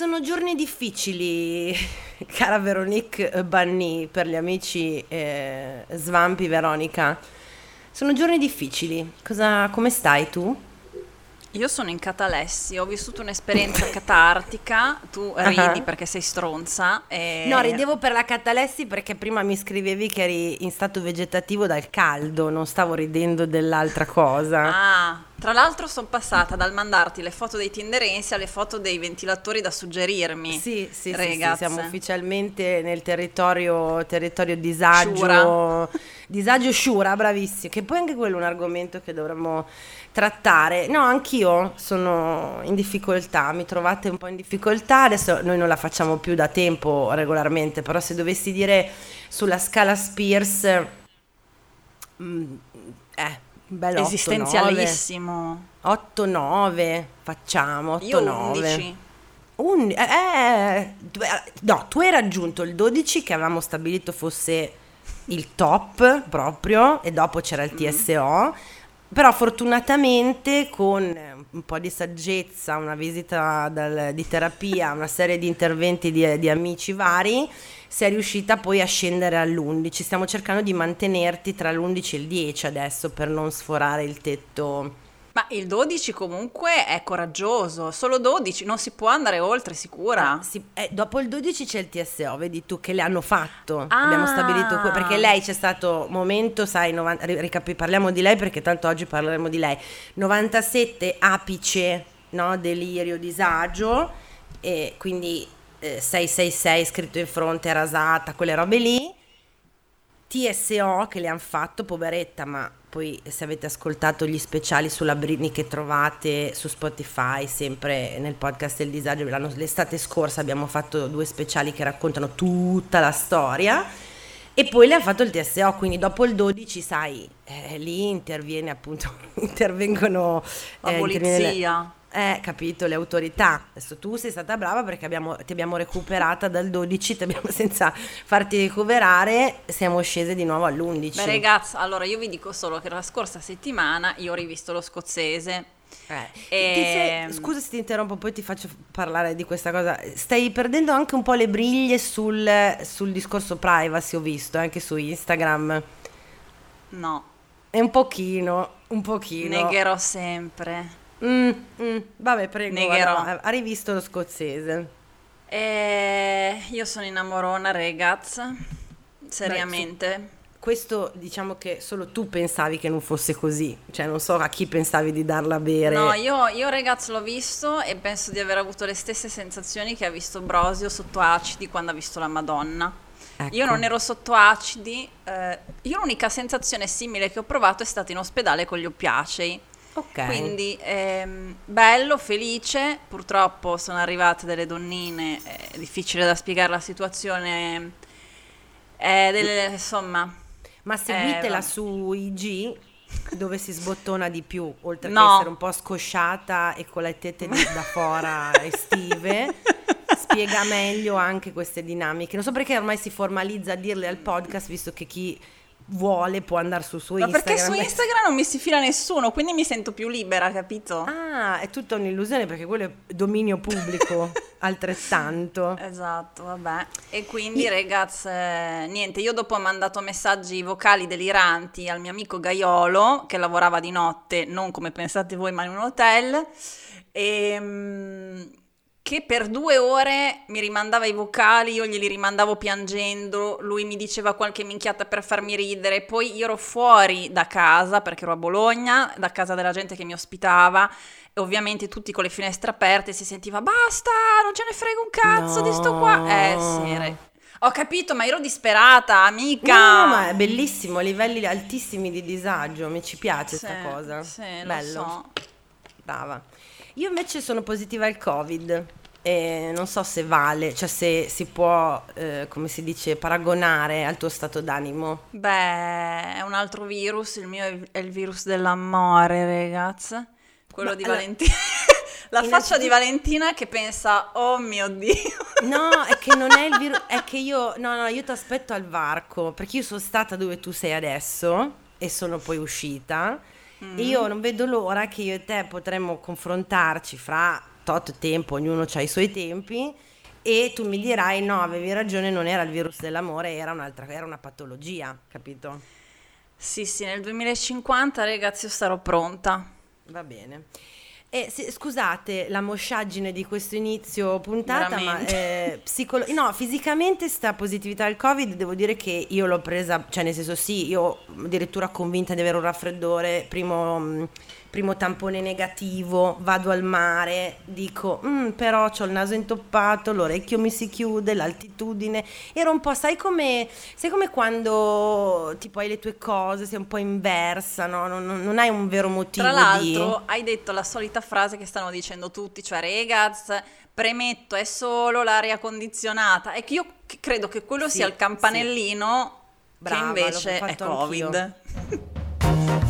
Sono giorni difficili, cara Veronique Banni, per gli amici eh, Svampi Veronica. Sono giorni difficili. Cosa, come stai tu? Io sono in catalessi, ho vissuto un'esperienza catartica, tu ridi Ah. perché sei stronza. E... No, ridevo per la catalessi perché prima mi scrivevi che eri in stato vegetativo dal caldo, non stavo ridendo dell'altra cosa. Ah, tra l'altro sono passata dal mandarti le foto dei tinderensi alle foto dei ventilatori da suggerirmi. Sì, sì, sì, sì, siamo ufficialmente nel territorio, territorio disagio, Sciura. disagio sciura, bravissimo, che poi anche quello è un argomento che dovremmo trattare. No, anch'io sono in difficoltà, mi trovate un po' in difficoltà, adesso noi non la facciamo più da tempo regolarmente, però se dovessi dire sulla scala Spears, mm, eh, un bel 8-9. Esistenzialissimo. 8-9 facciamo, 8-9. Io 11. Un- eh, eh, eh, no, tu hai raggiunto il 12 che avevamo stabilito fosse il top proprio e dopo c'era il TSO, però fortunatamente con eh, un po' di saggezza, una visita dal- di terapia, una serie di interventi di, di amici vari, sei riuscita poi a scendere all'11. Stiamo cercando di mantenerti tra l'11 e il 10 adesso per non sforare il tetto. Ma il 12 comunque è coraggioso, solo 12, non si può andare oltre, sicura. Ah, sì, eh, dopo il 12 c'è il TSO, vedi tu che le hanno fatto. Ah. Abbiamo stabilito perché lei c'è stato momento, sai, 90 ri- ricapi- parliamo di lei perché tanto oggi parleremo di lei. 97 apice, no, delirio, disagio e quindi eh, 666 scritto in fronte rasata, quelle robe lì. TSO che le hanno fatto, poveretta, ma poi se avete ascoltato gli speciali sulla Britney che trovate su Spotify, sempre nel podcast del disagio, l'estate scorsa abbiamo fatto due speciali che raccontano tutta la storia e poi le ha fatto il TSO, quindi dopo il 12, sai, eh, lì interviene appunto, intervengono... La eh, interviene polizia. Eh, capito, le autorità. Adesso tu sei stata brava perché abbiamo- ti abbiamo recuperata dal 12, ti abbiamo- senza farti recuperare, siamo scese di nuovo all'11. Beh ragazzi, allora io vi dico solo che la scorsa settimana io ho rivisto lo scozzese. Eh, E- ti sei- scusa se ti interrompo, poi ti faccio parlare di questa cosa. Stai perdendo anche un po' le briglie sul, sul discorso privacy, ho visto, anche su Instagram. No, È un pochino, un pochino. negherò sempre. Mm, mm, vabbè, prego, Negherò. vada, ha rivisto lo scozzese. E io sono innamorona, ragazzi. Seriamente. Questo diciamo che solo tu pensavi che non fosse così, cioè non so a chi pensavi di darla a bere. No, io, io ragazzi l'ho visto e penso di aver avuto le stesse sensazioni che ha visto Brosio sotto acidi quando ha visto la Madonna. Ecco. Io non ero sotto acidi, eh, io l'unica sensazione simile che ho provato è stata in ospedale con gli oppiacei. Ok. Quindi ehm, bello, felice, purtroppo sono arrivate delle donnine, è difficile da spiegare la situazione, è delle, insomma, Ma seguitela Eh, su IG dove si sbottona di più, oltre che No. essere un po' scosciata e con le tette di- da fora estive. Spiega meglio anche queste dinamiche. Non so perché ormai si formalizza a dirle al podcast, visto che chi vuole può andare sul suo ma Instagram. perché su Instagram non mi si fila nessuno, quindi mi sento più libera, capito? Ah, è tutta un'illusione perché quello è dominio pubblico, altrettanto. Esatto, vabbè. E quindi, ragazzi, eh, niente, io dopo ho mandato messaggi vocali deliranti al mio amico Gaiolo, che lavorava di notte, non come pensate voi, ma in un hotel, e, mm, che per due ore mi rimandava i vocali, io glieli rimandavo piangendo, lui mi diceva qualche minchiata per farmi ridere, poi io ero fuori da casa, perché ero a Bologna, da casa della gente che mi ospitava, e ovviamente tutti con le finestre aperte si sentiva basta, non ce ne frega un cazzo di sto qua. Eh No. sì, re- ho capito, ma ero disperata, amica. No, ma è bellissimo, livelli altissimi di disagio, mi ci piace Sì, questa cosa. Sì, lo Bello. so. Brava. Io invece sono positiva al Covid e non so se vale, cioè se si può, eh, come si dice, paragonare al tuo stato d'animo. Beh, è un altro virus, il mio è il virus dell'amore, ragazzi. Quello Ma di allora- Valentina. La faccia di Valentina che pensa, oh mio Dio. No, è che non è il virus, è che io, no, no, io ti aspetto al varco, perché io sono stata dove tu sei adesso e sono poi uscita e io non vedo l'ora che io e te potremmo confrontarci fra tot tempo, ognuno ha i suoi tempi e tu mi dirai no, avevi ragione, non era il virus dell'amore, era un'altra, era una patologia, capito? Sì, sì, nel 2050 ragazzi io sarò pronta. Va bene. Eh, sì, scusate la mosciaggine di questo inizio puntata, Veramente. ma eh, psicolo- no, fisicamente sta positività al Covid, devo dire che io l'ho presa, cioè nel senso sì, io addirittura convinta di avere un raffreddore, primo, mh, primo tampone negativo, vado al mare, dico, "Mm, però ho il naso intoppato, l'orecchio mi si chiude, l'altitudine, ero un po', sai come, sai come quando tipo hai le tue cose, sei un po' inversa, no? non, non- hai un vero motivo Tra di... l'altro hai detto la solita frase che stanno dicendo tutti, cioè ragazzi, premetto è solo l'aria condizionata. E che io credo che quello Sì, sia il campanellino Brava, che invece è Covid.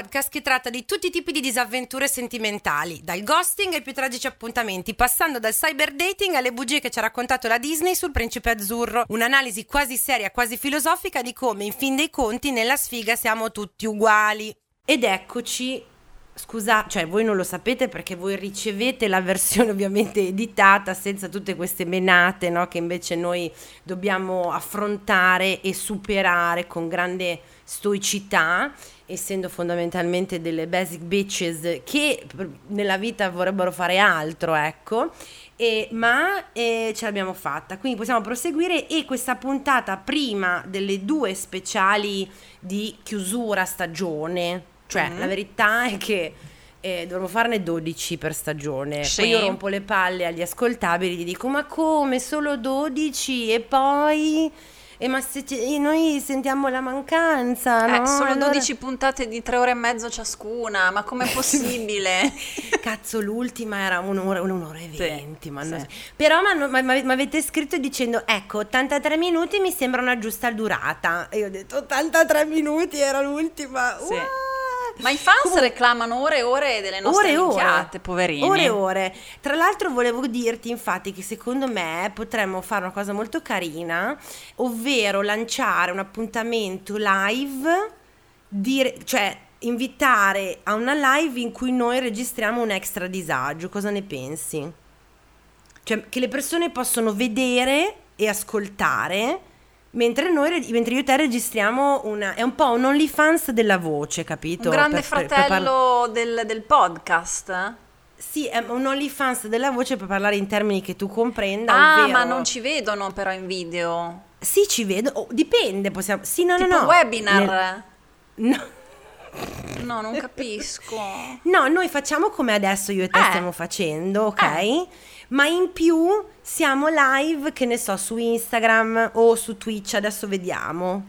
Podcast che tratta di tutti i tipi di disavventure sentimentali, dal ghosting ai più tragici appuntamenti, passando dal cyber dating alle bugie che ci ha raccontato la Disney sul principe azzurro. Un'analisi quasi seria, quasi filosofica di come, in fin dei conti, nella sfiga siamo tutti uguali. Ed eccoci. Scusa, cioè voi non lo sapete perché voi ricevete la versione ovviamente editata senza tutte queste menate no? che invece noi dobbiamo affrontare e superare con grande stoicità essendo fondamentalmente delle basic bitches che nella vita vorrebbero fare altro, ecco. E- ma eh, ce l'abbiamo fatta, quindi possiamo proseguire e questa puntata prima delle due speciali di chiusura stagione, cioè Mhm. la verità è che eh, dovremmo farne 12 per stagione. Sì. Poi io rompo le palle agli ascoltabili, gli dico ma come solo 12 e poi... E ma se ci- noi sentiamo la mancanza, Eh, no? solo Allora- 12 puntate di tre ore e mezzo ciascuna, ma com'è possibile? Cazzo, l'ultima era un'ora, un'ora e Sì, venti. ma non- sì. Però mi avete scritto dicendo: Ecco, 83 minuti mi sembra una giusta durata. E io ho detto: 83 minuti era l'ultima. Sì. What? Ma i fans Comunque- reclamano ore e ore delle nostre minchiate, poverini. Ore e ore. Tra l'altro volevo dirti infatti che secondo me potremmo fare una cosa molto carina, ovvero lanciare un appuntamento live, dire- cioè invitare a una live in cui noi registriamo un extra disagio. Cosa ne pensi? Cioè che le persone possono vedere e ascoltare. Mentre, noi, mentre io e te registriamo una. È un po' un OnlyFans della voce, capito? Un grande Per- per- per parla- fratello del, del podcast? sì, è un OnlyFans della voce per parlare in termini che tu comprenda. Ah, ovvero- ma non ci vedono però in video. Sì, ci vedo. oh, dipende, possiamo. Sì, no, tipo no, no. webinar. Nel- No. No, non capisco. No, noi facciamo come adesso io e te Eh. stiamo facendo, ok? Eh. Ma in più siamo live, che ne so, su Instagram o su Twitch, adesso vediamo.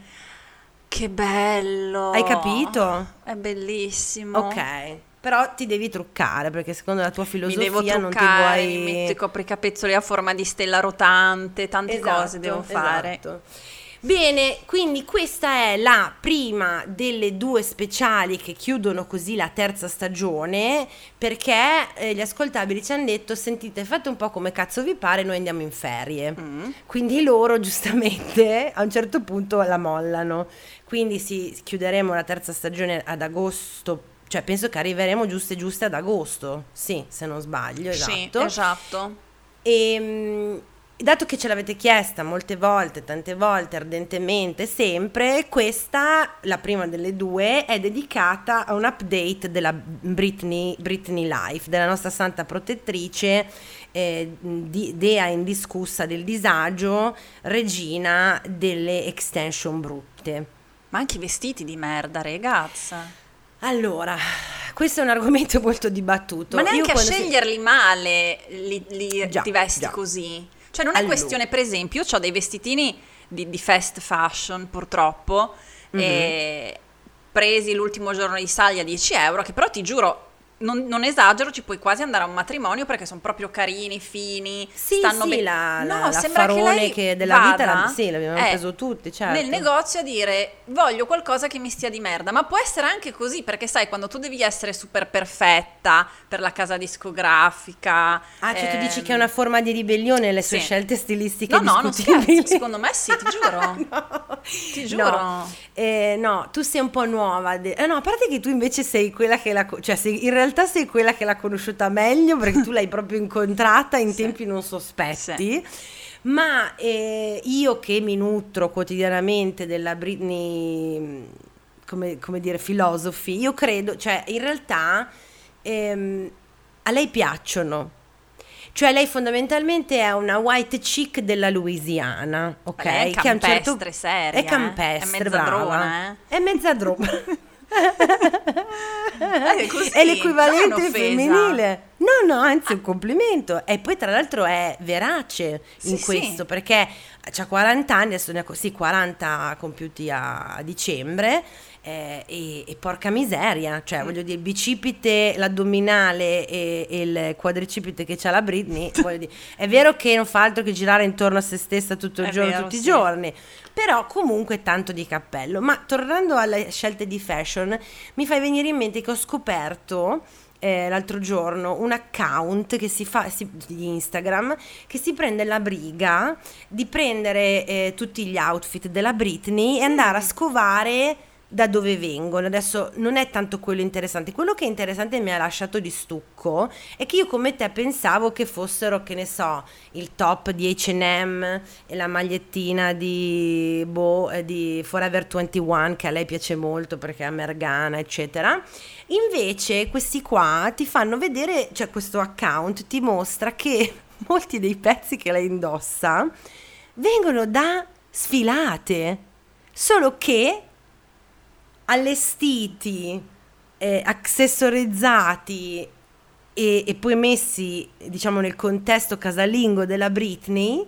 Che bello. Hai capito? È bellissimo. Ok. Però ti devi truccare perché secondo la tua Mi filosofia devo non ti truccare, vuoi mi metto i copricapezzoli a forma di stella rotante, tante cose devo fare. esatto. Bene, quindi questa è la prima delle due speciali che chiudono così la terza stagione perché eh, gli ascoltabili ci hanno detto sentite fate un po' come cazzo vi pare noi andiamo in ferie Mm. quindi loro giustamente a un certo punto la mollano quindi sì, chiuderemo la terza stagione ad agosto cioè penso che arriveremo giuste giuste ad agosto sì se non sbaglio esatto Sì, esatto. e mm, dato che ce l'avete chiesta molte volte, tante volte, ardentemente, sempre, questa, la prima delle due, è dedicata a un update della Britney, Britney Life, della nostra santa protettrice, eh, di- dea indiscussa del disagio, regina delle extension brutte. Ma anche i vestiti di merda, ragazza. Allora, questo è un argomento molto dibattuto. Ma neanche a quando si- sceglierli male li, li- Già, ti vesti già. così. Cioè non è Allora. questione, per esempio, io ho dei vestitini di, di fast fashion purtroppo, Mhm. e presi l'ultimo giorno di Saglia a 10 euro, che però ti giuro non, non esagero, ci puoi quasi andare a un matrimonio perché sono proprio carini, fini, Sì, stanno sì, bene. la, No, la sembra che farone lei che della vita, vada, la- sì, l'abbiamo eh, preso tutti, certo. Nel negozio a dire voglio qualcosa che mi stia di merda, ma può essere anche così perché sai quando tu devi essere super perfetta per la casa discografica. Ah, cioè tu dici ehm, che è una forma di ribellione le sue sì. scelte stilistiche No, no, non scherzo, secondo me sì, ti giuro. no. Ti giuro. No, Eh, no, tu sei un po' nuova. de- eh, no, a parte che tu invece sei quella che la... co- cioè sei- in realtà sei quella che l'ha conosciuta meglio perché tu l'hai proprio incontrata in Sì. tempi non sospetti. Ma eh, io che mi nutro quotidianamente della Britney, come, come dire, philosophy, io credo, cioè in realtà ehm, a lei piacciono. Cioè lei fondamentalmente è una white chick della Louisiana, ok? lei è che a un certo- campestre, seria, È eh? campestre, È brava. mezzadrona, eh? È mezzadrona. Eh, così, è l'equivalente femminile. No, no, anzi è un complimento. E poi tra l'altro è verace in Sì, questo sì. perché ha 40 anni, adesso ne ha sì, 40 compiuti a dicembre. Eh, e, e porca miseria, cioè Mm. voglio dire, il bicipite, l'addominale e, e il quadricipite che c'ha la Britney, dire, è vero che non fa altro che girare intorno a se stessa tutto il È giorno, vero, tutti i sì. giorni, però comunque tanto di cappello. Ma tornando alle scelte di fashion, mi fai venire in mente che ho scoperto eh, l'altro giorno un account che si fa si- di Instagram che si prende la briga di prendere eh, tutti gli outfit della Britney e andare a scovare da dove vengono. Adesso non è tanto quello interessante, quello che è interessante e mi ha lasciato di stucco è che io come te pensavo che fossero, che ne so, il top di H&M e la magliettina di, boh, eh, di Forever 21 che a lei piace molto perché è americana, eccetera. Invece questi qua ti fanno vedere, cioè questo account ti mostra che molti dei pezzi che lei indossa vengono da sfilate, solo che allestiti, eh, accessorizzati e, e poi messi, diciamo, nel contesto casalingo della Britney,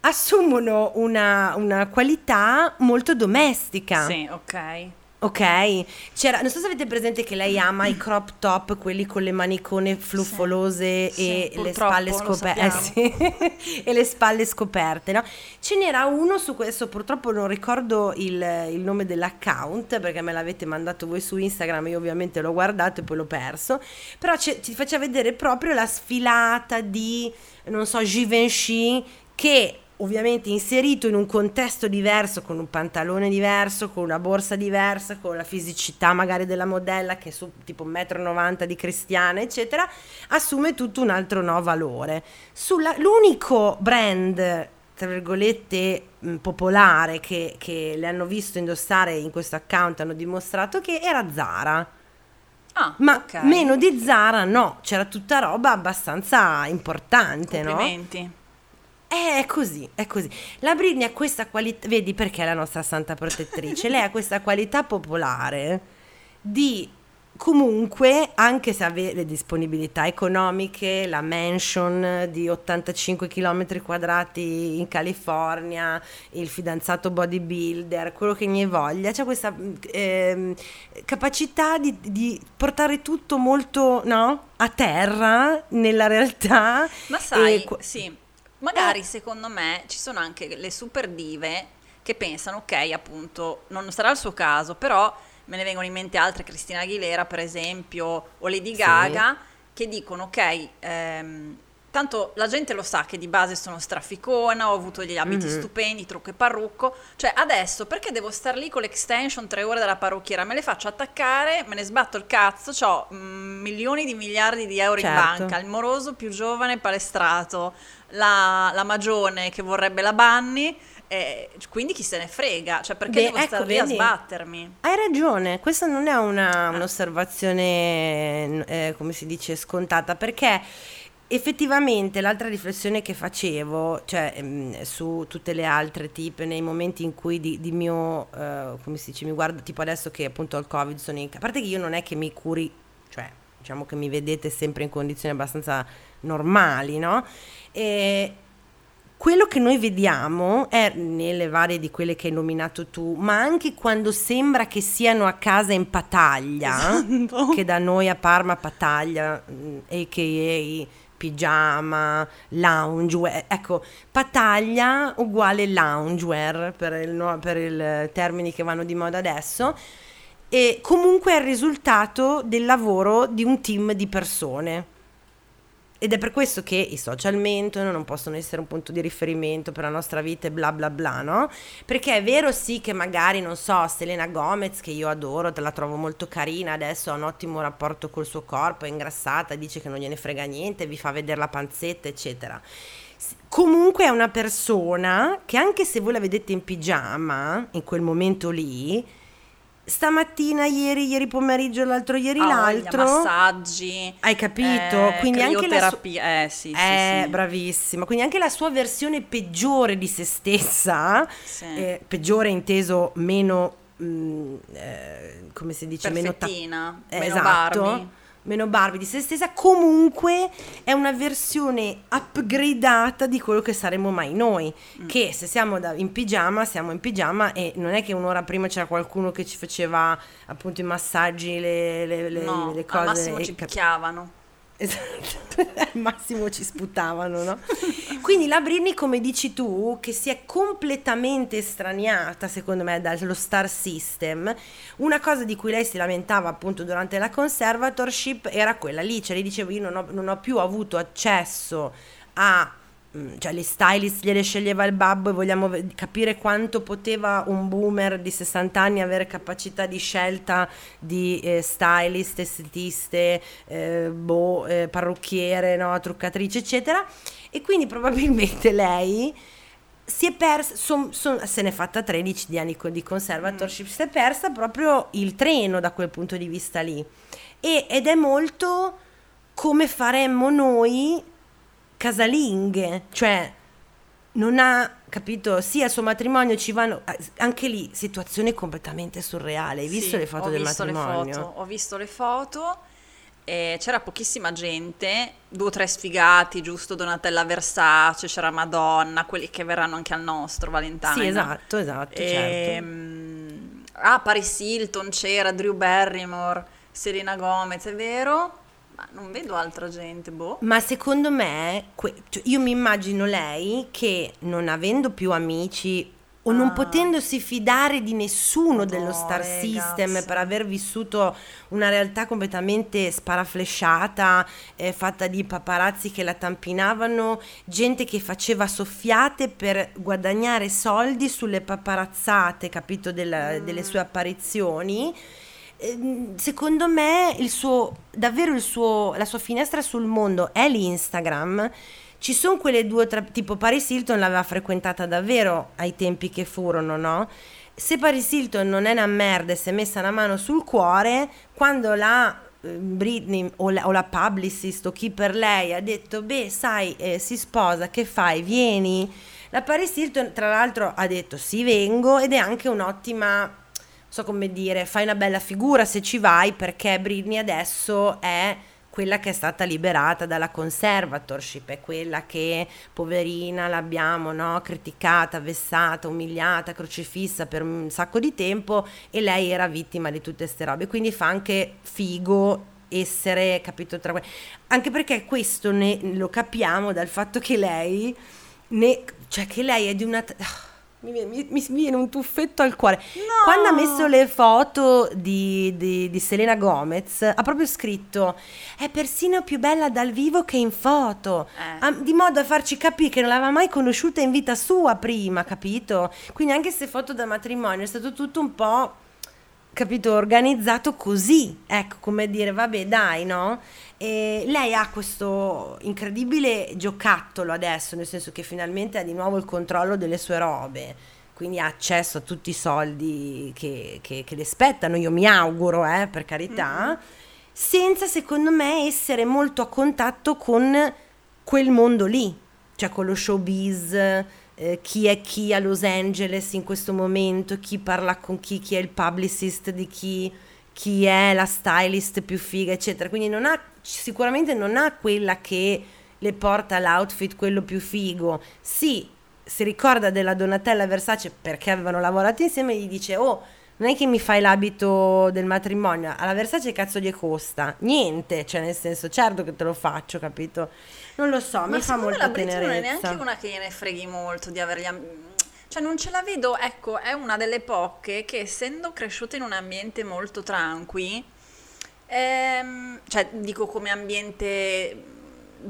assumono una, una qualità molto domestica. Sì, ok. Ok, c'era, non so se avete presente che lei ama i crop top, quelli con le manicone fluffolose Sì, e le purtroppo, spalle lo scoperte. Eh, sì. e le spalle scoperte, no? Ce n'era uno su questo, purtroppo non ricordo il, il nome dell'account perché me l'avete mandato voi su Instagram, io ovviamente l'ho guardato e poi l'ho perso, però ti faceva vedere proprio la sfilata di, non so, Givenchy che ovviamente inserito in un contesto diverso, con un pantalone diverso, con una borsa diversa, con la fisicità magari della modella che è su tipo 1,90 m di cristiana, eccetera, assume tutto un altro no valore. Sulla- l'unico brand tra virgolette mh, popolare che, che le hanno visto indossare in questo account hanno dimostrato che era Zara Ah, ma ok. meno di Zara no c'era tutta roba abbastanza importante no? Eh, È così, è così. La Britney ha questa qualità, vedi perché è la nostra santa protettrice, lei ha questa qualità popolare di comunque, anche se avere le disponibilità economiche, la mansion di 85 km quadrati in California, il fidanzato bodybuilder, quello che ne voglia, c'è questa ehm, capacità di, di portare tutto molto no, a terra nella realtà. Ma sai, E sì, magari Eh. secondo me ci sono anche le super dive che pensano, ok, appunto, non sarà il suo caso, però me ne vengono in mente altre, Cristina Aguilera per esempio, o Lady Sì. Gaga, che dicono, ok, ehm, tanto la gente lo sa che di base sono straficona, ho avuto gli abiti Mhm. stupendi, trucco e parrucco, cioè adesso perché devo star lì con l'extension tre ore dalla parrucchiera? Me le faccio attaccare, me ne sbatto il cazzo, ho milioni di miliardi di euro in Certo. banca, il moroso più giovane palestrato, la, la magione che vorrebbe la Banni, eh, quindi chi se ne frega, cioè perché Beh, devo ecco, stare lì a sbattermi? Hai ragione, questa non è una- un'osservazione, eh, come si dice, scontata, perché effettivamente l'altra riflessione che facevo, cioè ehm, su tutte le altre tipe, nei momenti in cui di, di mio, eh, come si dice, mi guardo, tipo adesso che appunto ho il covid, sono in... A parte che io non è che mi curi, cioè diciamo che mi vedete sempre in condizioni abbastanza normali, no? E quello che noi vediamo è nelle varie di quelle che hai nominato tu, ma anche quando sembra che siano a casa in Pataglia, Esatto. che da noi a Parma Pataglia, mm, a.k.a. pigiama, loungewear, ecco, Pataglia uguale loungewear per il, per il termini che vanno di moda adesso, e comunque è il risultato del lavoro di un team di persone. Ed è per questo che i social mentono, non possono essere un punto di riferimento per la nostra vita e bla bla bla, no? Perché è vero sì che magari, non so, Selena Gomez, che io adoro, te la trovo molto carina, adesso ha un ottimo rapporto col suo corpo, è ingrassata, dice che non gliene frega niente, vi fa vedere la panzetta, eccetera. Comunque è una persona che anche se voi la vedete in pigiama, in quel momento lì, stamattina, ieri, ieri pomeriggio, l'altro ieri, voglia, l'altro... massaggi. Hai capito? eh, Quindi anche la crioterapia, eh sì, sì, eh, sì. bravissima. Quindi anche la sua versione peggiore di se stessa, Sì. eh, peggiore inteso meno, mm, eh, come si dice, meno ta- eh, meno esatto, Barbie. Meno Barbie di se stessa, comunque è una versione upgradata di quello che saremo mai noi, Mm. che se siamo da- in pigiama, siamo in pigiama e non è che un'ora prima c'era qualcuno che ci faceva appunto i massaggi, le, le- le- no, le cose. al massimo e ci cap- picchiavano. Esatto, al massimo ci sputavano, no? Quindi la Britney, come dici tu, che si è completamente estraniata, secondo me, dallo star system, una cosa di cui lei si lamentava appunto durante la conservatorship era quella lì, cioè lei diceva io non ho, non ho più avuto accesso a... mm, Cioè, le stylist gliele sceglieva il babbo e vogliamo capire quanto poteva un boomer di 60 anni avere capacità di scelta di eh, stylist, estetiste, eh, boh, eh, parrucchiere, no, truccatrice, eccetera. E quindi probabilmente lei si è persa, son- son- se n'è fatta 13 di anni di conservatorship, si è persa proprio il treno da quel punto di vista lì. E- ed è molto come faremmo noi casalinghe, cioè non ha capito, sì al suo matrimonio ci vanno, eh, anche lì situazione completamente surreale, hai visto Sì, le foto del visto matrimonio? foto, ho visto le foto e c'era pochissima gente, due o tre sfigati, giusto Donatella Versace, c'era Madonna, quelli che verranno anche al nostro Valentine. Sì, esatto, esatto, certo. Ehm, ah, Paris Hilton c'era, Drew Barrymore, Selena Gomez, è vero? Ma non vedo altra gente, boh. Ma secondo me, que- cioè, io mi immagino lei che non avendo più amici o non Ah. potendosi fidare di nessuno dello No, star ragazzi. system per aver vissuto una realtà completamente sparaflesciata, eh, fatta di paparazzi che la tampinavano, gente che faceva soffiate per guadagnare soldi sulle paparazzate, capito, della- delle sue apparizioni. Ehm, Secondo me il suo, davvero il suo, la sua finestra sul mondo è l'Instagram. Ci sono quelle due tre, tipo Paris Hilton l'aveva frequentata davvero ai tempi che furono, no? Se Paris Hilton non è una merda e si è messa una mano sul cuore, quando la eh, Britney o la, o la publicist o chi per lei ha detto, beh, sai, eh, si sposa, che fai? Vieni. La Paris Hilton, tra l'altro, ha detto sì, vengo ed è anche un'ottima so come dire, fai una bella figura se ci vai perché Britney adesso è quella che è stata liberata dalla conservatorship, è quella che poverina l'abbiamo no? criticata, vessata, umiliata, crocifissa per un sacco di tempo e lei era vittima di tutte queste robe, quindi fa anche figo essere capito tra anche perché questo ne, lo capiamo dal fatto che lei ne, cioè che lei è di una t- mi, viene- mi- mi viene un tuffetto al cuore No! quando ha messo le foto di, di- di Selena Gomez, ha proprio scritto: È persino più bella dal vivo che in foto. Eh. Ah, di modo a farci capire che non l'aveva mai conosciuta in vita sua prima, capito? Quindi anche se foto da matrimonio è stato tutto un po'. Capito, organizzato così, ecco come dire, vabbè, dai, no? E lei ha questo incredibile giocattolo adesso, nel senso che finalmente ha di nuovo il controllo delle sue robe. Quindi ha accesso a tutti i soldi che, che- che le spettano, io mi auguro, eh, per carità, senza secondo me essere molto a contatto con quel mondo lì, cioè con lo showbiz, eh, chi è chi a Los Angeles in questo momento, chi parla con chi, chi è il publicist di chi, chi è la stylist più figa, eccetera. Quindi non ha, sicuramente non ha quella che le porta l'outfit quello più figo, sì, si ricorda della Donatella Versace perché avevano lavorato insieme e gli dice oh non è che mi fai l'abito del matrimonio, alla Versace cazzo gli costa, niente, cioè nel senso certo che te lo faccio, capito? Non lo so, Ma mi fa molta la Britney non è tenerezza. neanche una che gliene freghi molto di avergli... am- Cioè non ce la vedo, ecco, è una delle poche che essendo cresciuta in un ambiente molto tranqui, ehm, cioè dico come ambiente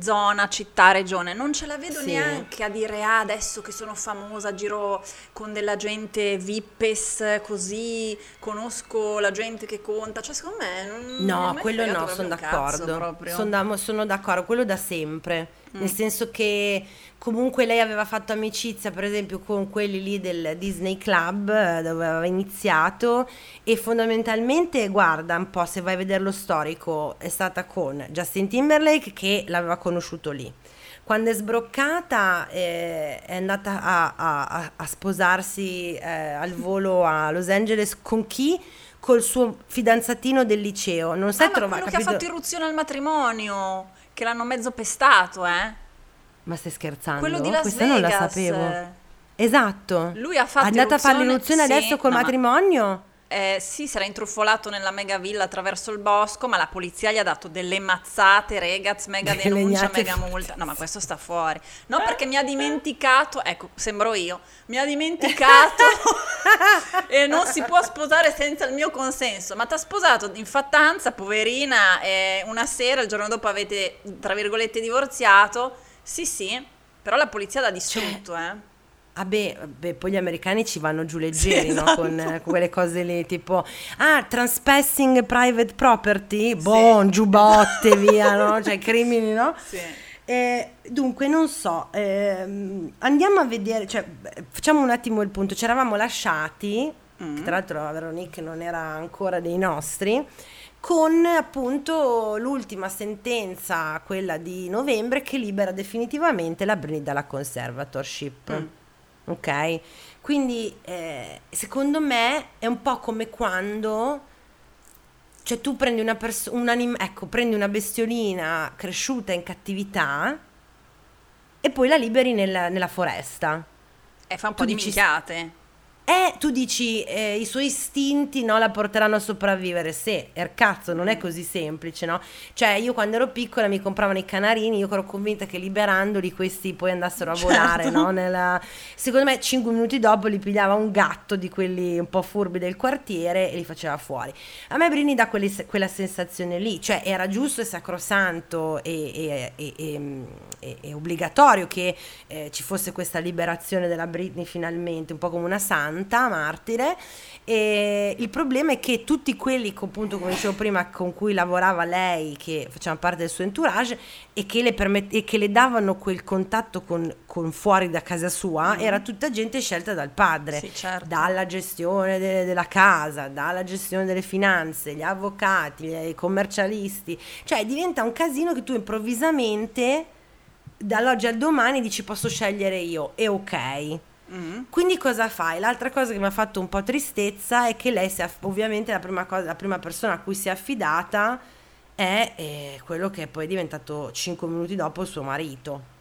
zona, città, regione, non ce la vedo Sì. neanche a dire ah adesso che sono famosa giro con della gente vippes così, conosco la gente che conta, cioè secondo me non non No, mai quello no, sono d'accordo. Sono, da- sono d'accordo, quello da sempre. Mm. Nel senso che comunque lei aveva fatto amicizia, per esempio, con quelli lì del Disney Club eh, dove aveva iniziato e fondamentalmente, guarda un po', se vai a vedere lo storico, è stata con Justin Timberlake che l'aveva conosciuto lì. Quando è sbroccata eh, è andata a, a- a- sposarsi eh, al volo a Los Angeles con chi? Col suo fidanzatino del liceo. Non si Ah, è quello che ha capito? fatto irruzione al matrimonio, che l'hanno mezzo pestato, eh? Ma stai scherzando? Quello di Las Questa non la Vegas. sapevo. Esatto. Lui ha fatto È andata a fare l'irruzione sì, adesso col no, ma- matrimonio? Eh, sì, si era intrufolato nella mega villa attraverso il bosco, ma la polizia gli ha dato delle mazzate, regaz, mega Delle denuncia, mega forti. multa. No, ma questo sta fuori. No, perché mi ha dimenticato, ecco, sembro io, mi ha dimenticato e non si può sposare senza il mio consenso. Ma ti ha sposato in fattanza, poverina, e una sera, il giorno dopo avete, tra virgolette, divorziato. Sì, sì, però la polizia l'ha distrutto, eh. Ah beh, beh, poi gli americani ci vanno giù leggeri, Sì, no? esatto. Con, eh, con quelle cose lì, tipo, ah, transpassing private property, boh, giubbotte, via, no? Cioè, crimini, no? Sì. Eh, dunque, non so, ehm, andiamo a vedere, cioè, facciamo un attimo il punto. Ci eravamo lasciati, Mm. che tra l'altro la Veronique non era ancora dei nostri, con appunto l'ultima sentenza, quella di novembre, che libera definitivamente la Britney dalla conservatorship. Mm. Ok? Quindi, eh, secondo me, è un po' come quando cioè tu prendi una persona, ecco, prendi una bestiolina cresciuta in cattività e poi la liberi nella, nella foresta. E fa un Tu po' di dici- minchiate. E tu dici eh, i suoi istinti no, la porteranno a sopravvivere. Sì, er cazzo, non è così semplice, no? Cioè, io quando ero piccola mi compravano i canarini, io ero convinta che liberandoli questi poi andassero a volare, Certo. no? Nella- Secondo me, cinque minuti dopo li pigliava un gatto di quelli un po' furbi del quartiere e li faceva fuori. A me Brini dà quelli- quella sensazione lì, cioè era giusto e sacrosanto e, e- e- e- e- e obbligatorio che eh, ci fosse questa liberazione della Britney finalmente, un po' come una santa, martire. E il problema è che tutti quelli, appunto, come dicevo prima, con cui lavorava lei, che facevano parte del suo entourage e che le, permet- e che le davano quel contatto con, con fuori da casa sua, era tutta gente scelta dal padre Sì, certo. dalla gestione de- della casa, dalla gestione delle finanze, gli avvocati, i commercialisti, cioè diventa un casino che tu improvvisamente dall'oggi al domani dici posso scegliere io e ok. Mm. Quindi cosa fai? L'altra cosa che mi ha fatto un po' tristezza è che lei è ovviamente la prima, cosa, la prima persona a cui si è affidata è eh, quello che poi è diventato 5 minuti dopo il suo marito.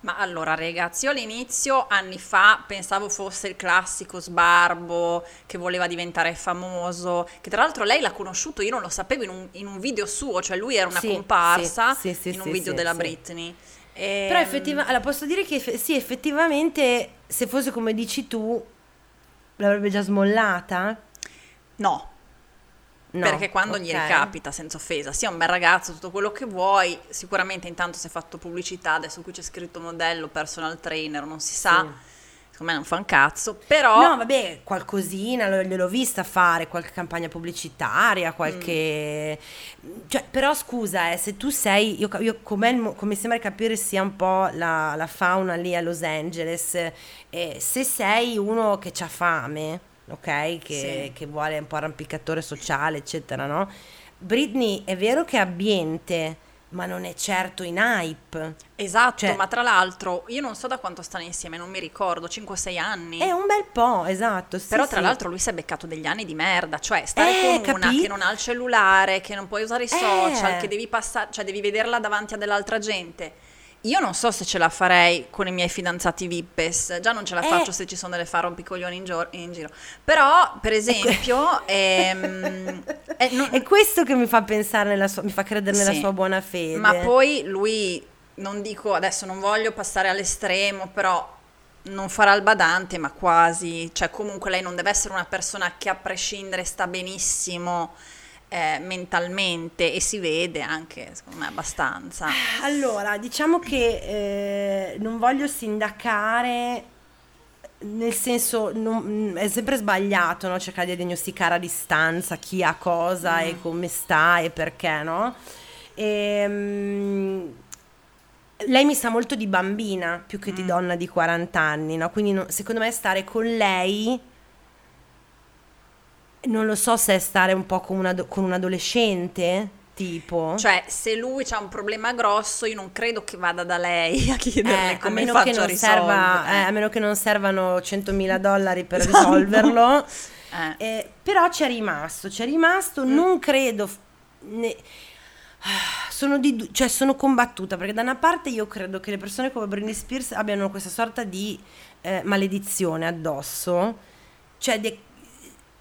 Ma allora ragazzi, io all'inizio, anni fa, pensavo fosse il classico sbarbo che voleva diventare famoso, che tra l'altro lei l'ha conosciuto, io non lo sapevo in un, in un video suo, cioè lui era una Sì, comparsa sì, sì, in un video della. Britney. Ehm, Però effettivamente, allora posso dire che sì, effettivamente se fosse come dici tu, l'avrebbe già smollata? No, No, perché quando ok. gli ricapita, senza offesa, sia un bel ragazzo, tutto quello che vuoi, sicuramente intanto si è fatto pubblicità, adesso qui c'è scritto modello, personal trainer, non si sa, secondo me non fa un cazzo, però... No, vabbè, qualcosina lo- gliel'ho vista fare, qualche campagna pubblicitaria, qualche... Cioè, però scusa, eh, se tu sei... Io, io come, come sembra capire sia un po' la, la fauna lì a Los Angeles, eh, se sei uno che ha fame, ok? Che, Sì. che vuole un po' arrampicatore sociale, eccetera, no? Britney è vero che è abbiente, ma non è certo in hype. Esatto, Cioè- ma tra l'altro io non so da quanto stanno insieme, non mi ricordo, 5-6 anni. È un bel po', esatto. sì, Però tra sì. l'altro lui si è beccato degli anni di merda, cioè stare Eh, con una capi- che non ha il cellulare, che non puoi usare i Eh. social, che devi passare, cioè devi vederla davanti a dell'altra gente. Io non so se ce la farei con i miei fidanzati Vippes, già non ce la Eh. faccio se ci sono delle fare rompicoglioni in, gio- in giro. Però, per esempio, ehm, eh, non- È questo che mi fa pensare nella sua, mi fa credere nella Sì. sua buona fede. ma poi lui, non dico, adesso non voglio passare all'estremo, però non farà il badante, ma quasi, cioè comunque lei non deve essere una persona che a prescindere sta benissimo eh, mentalmente e si vede anche, secondo me, abbastanza. Allora, diciamo che eh, non voglio sindacare, nel senso, non- è sempre sbagliato no? cercare di diagnosticare a distanza chi ha cosa e come sta e perché, no? Ehm, lei mi sa molto di bambina più che di donna di 40 anni, no? Quindi no- secondo me stare con lei non lo so se è stare un po' con, un ado- con un adolescente, tipo. Cioè, se lui ha un problema grosso, io non credo che vada da lei a chiederle Eh, a, come meno faccio che a serva, eh, a meno che non servano 100.000 dollari per risolverlo. Eh. Eh, però c'è rimasto, c'è rimasto, Mm. non credo... ne- sono, di, cioè sono combattuta perché da una parte io credo che le persone come Britney Spears abbiano questa sorta di eh, maledizione addosso, cioè de-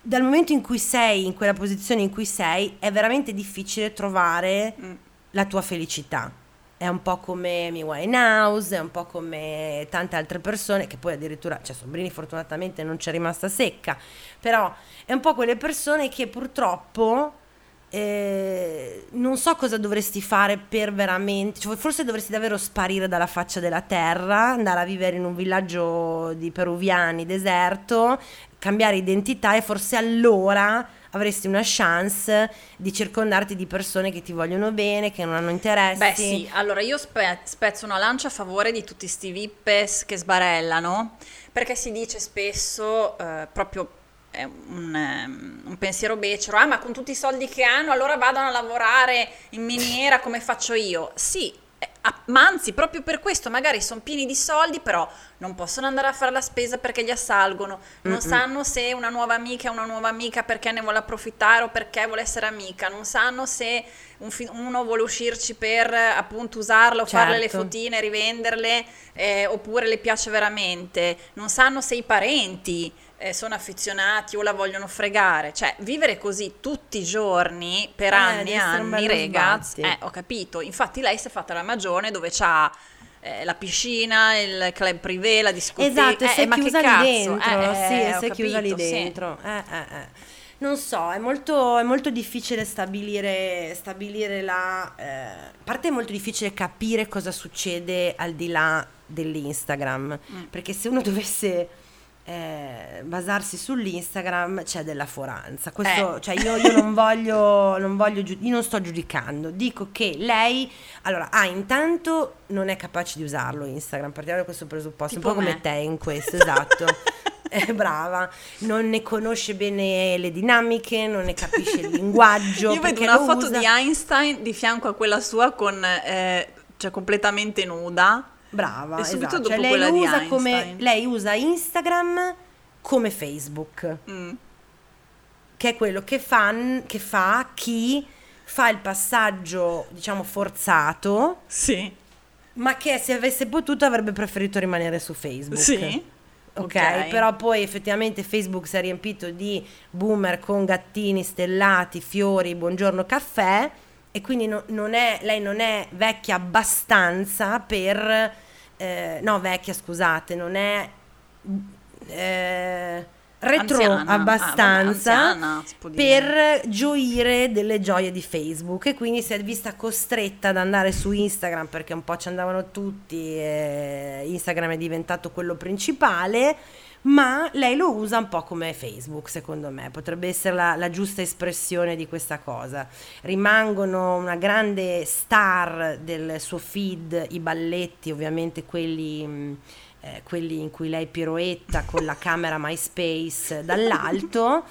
dal momento in cui sei in quella posizione in cui sei è veramente difficile trovare Mm. la tua felicità. È un po' come Amy Winehouse, è un po' come tante altre persone che poi addirittura, cioè Sobrini fortunatamente non c'è rimasta secca, però è un po' quelle persone che purtroppo eh, non so cosa dovresti fare per veramente, cioè, forse dovresti davvero sparire dalla faccia della terra, andare a vivere in un villaggio di peruviani, deserto, cambiare identità e forse allora avresti una chance di circondarti di persone che ti vogliono bene, che non hanno interessi. Beh sì, allora io spe- spezzo una lancia a favore di tutti sti vippes che sbarellano, perché si dice spesso eh, proprio un, ehm, un pensiero becero, ah ma con tutti i soldi che hanno allora vadano a lavorare in miniera come faccio io. Sì, eh, ma anzi proprio per questo magari sono pieni di soldi però non possono andare a fare la spesa perché gli assalgono, non sanno se una nuova amica è una nuova amica perché ne vuole approfittare o perché vuole essere amica, non sanno se un fi- uno vuole uscirci per appunto usarla o farle le Certo. fotine, rivenderle eh, oppure le piace veramente, non sanno se i parenti eh, sono affezionati o la vogliono fregare, cioè vivere così tutti i giorni per Eh, anni e anni, ragazzi, eh, ho capito, infatti lei si è fatta la magione dove c'ha eh, la piscina, il club privé, la discoteca, Esatto, e eh, sei ma che chiusa lì dentro, Eh, sì, eh, e ho sei chiusa lì dentro. Eh, eh, eh. Non so, è molto, è molto difficile stabilire, stabilire la... eh, a parte è molto difficile capire cosa succede al di là dell'Instagram, Mm. perché se uno dovesse eh, basarsi sull'Instagram c'è della foranza. Questo, Eh. cioè io, io non voglio, non voglio, giu- io non sto giudicando, dico che lei, allora, ah, intanto non è capace di usarlo Instagram, partiamo da questo presupposto, Tipo un po' come me. te in questo, esatto. È brava, non ne conosce bene le dinamiche, non ne capisce il linguaggio. Io vedo una foto usa- di Einstein di fianco a quella sua con, eh, cioè completamente nuda. Brava, E esatto. Cioè, lei, usa come, lei usa Instagram come Facebook. Mm. che è quello che fa, che fa chi fa il passaggio, diciamo, forzato, Sì, ma che se avesse potuto avrebbe preferito rimanere su Facebook. sì. Ok, Ok. però poi effettivamente Facebook si è riempito di boomer con gattini stellati, fiori, buongiorno caffè e quindi no- non è, lei non è vecchia abbastanza per, eh, no vecchia scusate, non è eh, retro Anziana. Ah, vabbè, abbastanza anziana, per gioire delle gioie di Facebook. E quindi si è vista costretta ad andare su Instagram perché un po' ci andavano tutti Instagram è diventato quello principale ma lei lo usa un po' come Facebook secondo me potrebbe essere la, la giusta espressione di questa cosa rimangono una grande star del suo feed i balletti ovviamente quelli mh, eh, quelli in cui lei piroetta con la camera MySpace dall'alto.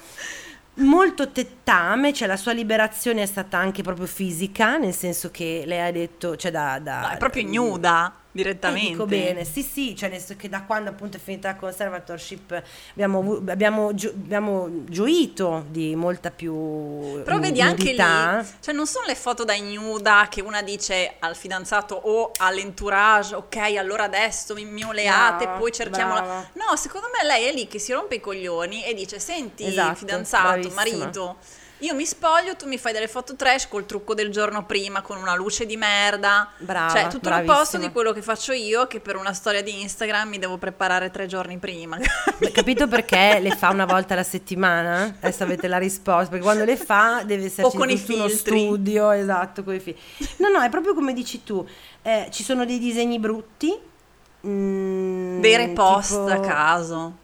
Molto tettame, cioè la sua liberazione è stata anche proprio fisica, nel senso che lei ha detto, cioè da... da No, è proprio ignuda. Direttamente. Eh, dico bene, sì sì, cioè nel senso che da quando appunto è finita la conservatorship abbiamo, abbiamo, gio- abbiamo gioito di molta più Però vedi anche nudità. lì, cioè non sono le foto da ignuda che una dice al fidanzato o all'entourage, ok, allora adesso mi mi oleate, Brava, poi cerchiamo... la-". brava. No, secondo me lei è lì che si rompe i coglioni e dice, senti Esatto, fidanzato, bravissima. marito, io mi spoglio, tu mi fai delle foto trash col trucco del giorno prima, con una luce di merda. Brava, Cioè, tutto bravissima. l'opposto di quello che faccio io, che per una storia di Instagram mi devo preparare tre giorni prima. Capito perché le fa una volta alla settimana? Adesso avete la risposta, perché quando le fa deve esserci O con i tutto uno filtri. studio, esatto, con i filtri. No, no, è proprio come dici tu, eh, ci sono dei disegni brutti. mm, Dei repost tipo- a caso.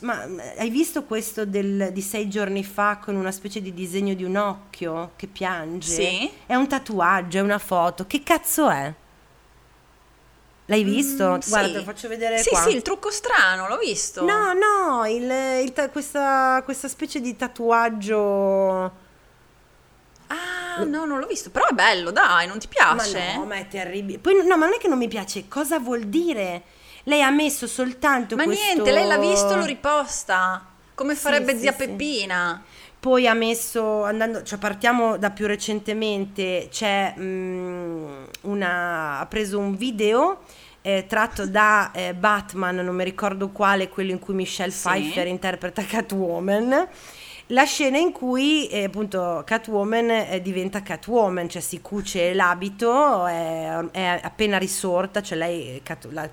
Ma mm, hai visto questo del- di sei giorni fa con una specie di disegno di un occhio che piange? Sì. È un tatuaggio, è una foto. Che cazzo è? L'hai visto? Mm, Guarda, sì. te lo faccio vedere Sì, qua. sì, il trucco strano, l'ho visto. No, no, il- il ta- questa, questa specie di tatuaggio. Ah, no, non l'ho visto. Però è bello, dai, non ti Ma piace? no, ma è terribile. Poi, no, ma non è che non mi piace. Cosa vuol dire? Lei ha messo soltanto Ma questo... niente, lei l'ha visto, lo riposta. Come Sì, farebbe sì, zia sì. Peppina. Poi ha messo, andando, cioè partiamo da più recentemente, c'è mm, una, ha preso un video eh, tratto da eh, Batman, non mi ricordo quale, quello in cui Michelle Sì. Pfeiffer interpreta Catwoman. La scena in cui eh, appunto Catwoman eh, diventa Catwoman, cioè si cuce l'abito, è, è appena risorta, cioè lei, la,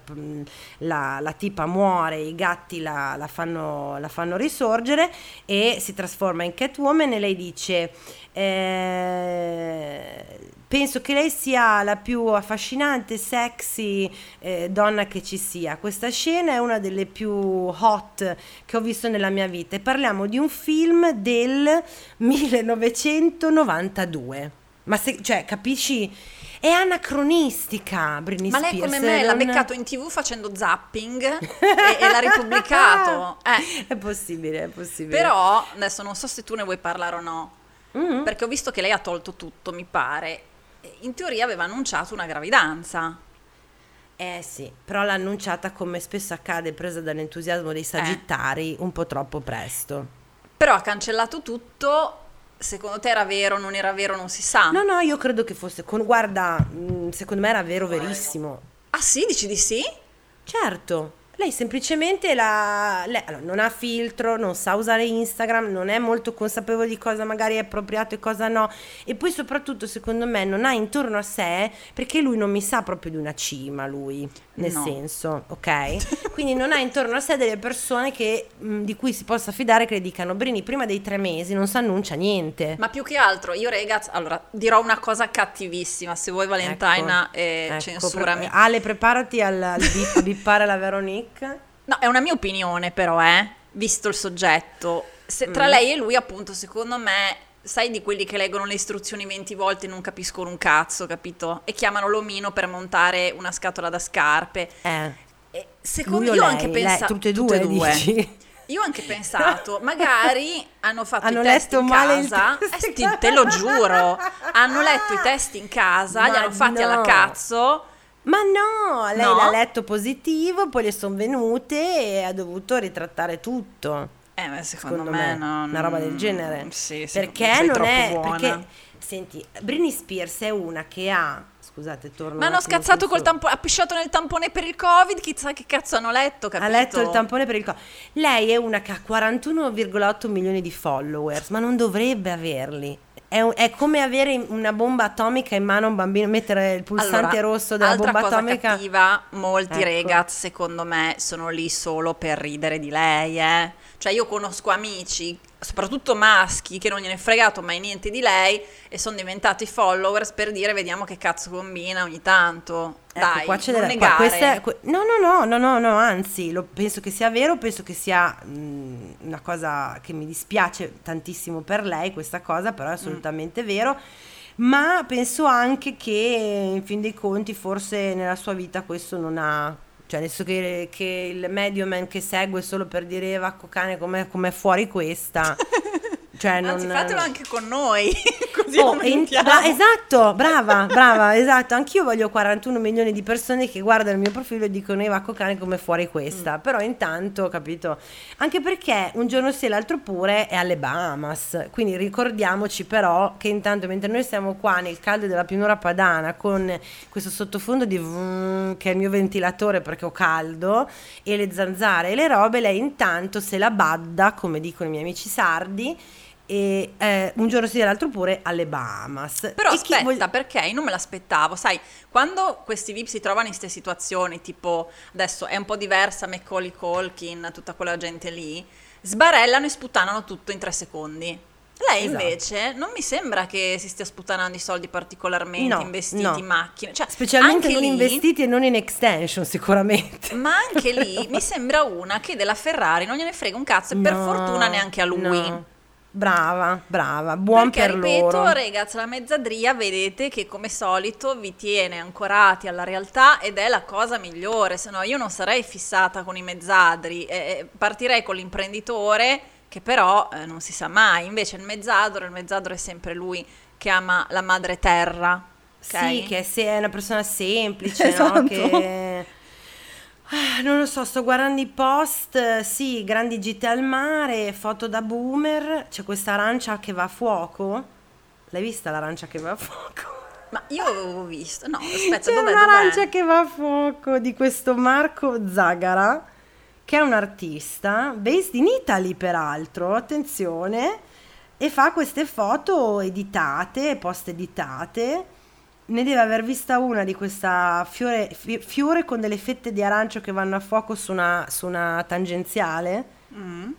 la- la tipa muore, i gatti la, la fanno, la fanno risorgere e si trasforma in Catwoman e lei dice eh, penso che lei sia la più affascinante, sexy eh, donna che ci sia. Questa scena è una delle più hot che ho visto nella mia vita e parliamo di un film del 1992. Ma se, cioè, capisci? È anacronistica Britney Ma lei Spears. come me l'ha beccato in tv facendo zapping e, e l'ha ripubblicato. Eh. È possibile, è possibile. Però, adesso non so se tu ne vuoi parlare o no, Mhm. perché ho visto che lei ha tolto tutto, mi pare. In teoria aveva annunciato una gravidanza. Eh sì, però l'ha annunciata come spesso accade, presa dall'entusiasmo Eh. dei sagittari, un po' troppo presto. Però ha cancellato tutto. Secondo te era vero, non era vero, non si sa. No, no, io credo che fosse. Con, guarda, mh, secondo me era vero, verissimo. Ah sì, dici di sì? Certo, lei semplicemente la, lei, allora, non ha filtro, non sa usare Instagram, non è molto consapevole di cosa magari è appropriato e cosa no. E poi soprattutto, secondo me, non ha intorno a sé, perché lui non mi sa proprio di una cima, lui, nel No. senso, ok? Quindi non ha intorno a sé delle persone che, mh, di cui si possa fidare che le dicano, Brini, prima dei tre mesi non si annuncia niente. Ma più che altro, io ragazzi, allora dirò una cosa cattivissima. Se vuoi, Valentina, Ecco, eh, ecco, censurami. pre- Ale, preparati al, al bippare la Veronique. No, è una mia opinione, però, eh, visto il soggetto. Se- tra Mm. lei e lui, appunto, secondo me, sai di quelli che leggono le istruzioni 20 volte e non capiscono un cazzo, capito? E chiamano l'omino per montare una scatola da scarpe. Eh. E secondo io lei? anche pensato tutte e due, dici? Io ho anche pensato, magari hanno fatto Hanno i test letto in casa, test eh, te lo giuro, hanno letto i test in casa, li Ma hanno fatti alla no. cazzo. Ma no, lei No? l'ha letto positivo, poi le sono venute e ha dovuto ritrattare tutto. Eh, ma secondo, Secondo me, me, no, una roba del genere. Sì, sì, perché non è buona. perché senti, Britney Spears è una che ha scusate, torno Ma hanno scazzato col tampone, ha pisciato nel tampone per il Covid, chissà che cazzo hanno letto, capito? Ha letto il tampone per il co- Lei è una che ha 41,8 milioni di followers, ma non dovrebbe averli. È, un- è come avere una bomba atomica in mano a un bambino, mettere il pulsante Allora, rosso della bomba atomica. cattiva, molti Ecco. ragazzi secondo me sono lì solo per ridere di lei, eh. Cioè io conosco amici, soprattutto maschi, che non gliene è fregato mai niente di lei e sono diventati followers per dire vediamo che cazzo combina ogni tanto. Ecco, Dai, qua c'è non della- qua- negare. questa no, no, no, no, no, no, anzi, lo- penso che sia vero, penso che sia mh, una cosa che mi dispiace tantissimo per lei, questa cosa, però è assolutamente vero. Ma penso anche che in fin dei conti forse nella sua vita questo non ha, cioè nel senso che, che il medioman che segue solo per dire vacco cane com'è, com'è fuori questa, cioè non... Anzi, fatelo anche con noi. Così Oh, e aumentiamo. bra- esatto, brava, brava, esatto. Anch'io voglio 41 milioni di persone che guardano il mio profilo e dicono Eva Coccane come fuori questa. Mm. Però intanto, capito? Anche perché un giorno sì e l'altro pure è alle Bahamas. Quindi ricordiamoci però che intanto mentre noi siamo qua nel caldo della pianura padana con questo sottofondo di vroom, che è il mio ventilatore perché ho caldo e le zanzare e le robe, lei intanto se la badda, come dicono i miei amici sardi, e eh, un giorno sì e l'altro pure alle Bahamas. Però E aspetta, voglia- perché io non me l'aspettavo, sai, quando questi VIP si trovano in queste situazioni, tipo adesso è un po' diversa Macaulay Culkin, tutta quella gente lì, sbarellano e sputtanano tutto in tre secondi. Lei Esatto. invece non mi sembra che si stia sputtanando i soldi particolarmente, No, investiti, no. in macchine. Cioè, Specialmente non lì- investiti e non in extension sicuramente. Ma anche lì mi sembra una che della Ferrari non gliene frega un cazzo e per No, fortuna neanche a lui. Brava, brava, buon Perché per ripeto, loro. ragazzi, la mezzadria vedete che come solito vi tiene ancorati alla realtà ed è la cosa migliore, se no io non sarei fissata con i mezzadri, eh, partirei con l'imprenditore che però eh, non si sa mai, invece il mezzadro, il mezzadro è sempre lui che ama la madre terra. ok? Sì, che se- è una persona semplice, Esatto. no? Che... Ah, Non lo so, sto guardando i post, eh, sì, grandi gite al mare, foto da boomer, c'è questa arancia che va a fuoco. L'hai vista l'arancia che va a fuoco? Ma io avevo visto, no, aspetta, C'è dov'è, un'arancia dov'è? che va a fuoco di questo Marco Zagara, che è un artista, based in Italy peraltro, attenzione, e fa queste foto editate, post editate. Ne deve aver vista una di questa fiore, fi- fiore con delle fette di arancio che vanno a fuoco su una, su una tangenziale. Mm.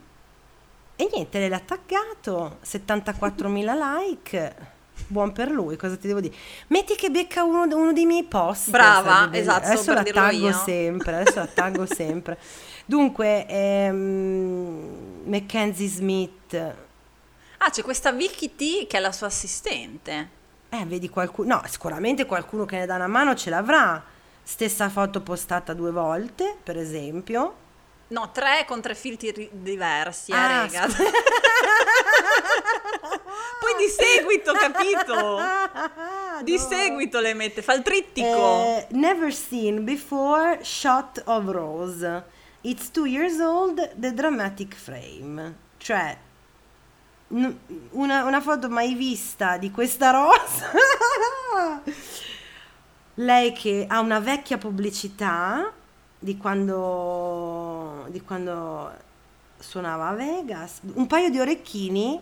E niente, l'ha taggato, 74.000 like. Buon per lui, cosa ti devo dire? Metti che becca uno, uno dei miei post. Brava, esatto, Adesso la taggo sempre, adesso la taggo sempre. Dunque, ehm, Mackenzie Smith. Ah, c'è questa Vicky T che è la sua assistente. Eh, vedi qualcuno... No, sicuramente qualcuno che ne dà una mano ce l'avrà. Stessa foto postata due volte, per esempio. No, tre con tre filtri ri- diversi, eh, Ah, rega. scusa. Poi di seguito, capito? Di No. seguito le mette, fa il trittico. Eh, never seen before shot of rose. It's two years old, the dramatic frame. Cioè, una, una foto mai vista di questa rosa. Lei che ha una vecchia pubblicità di quando, di quando suonava a Vegas, un paio di orecchini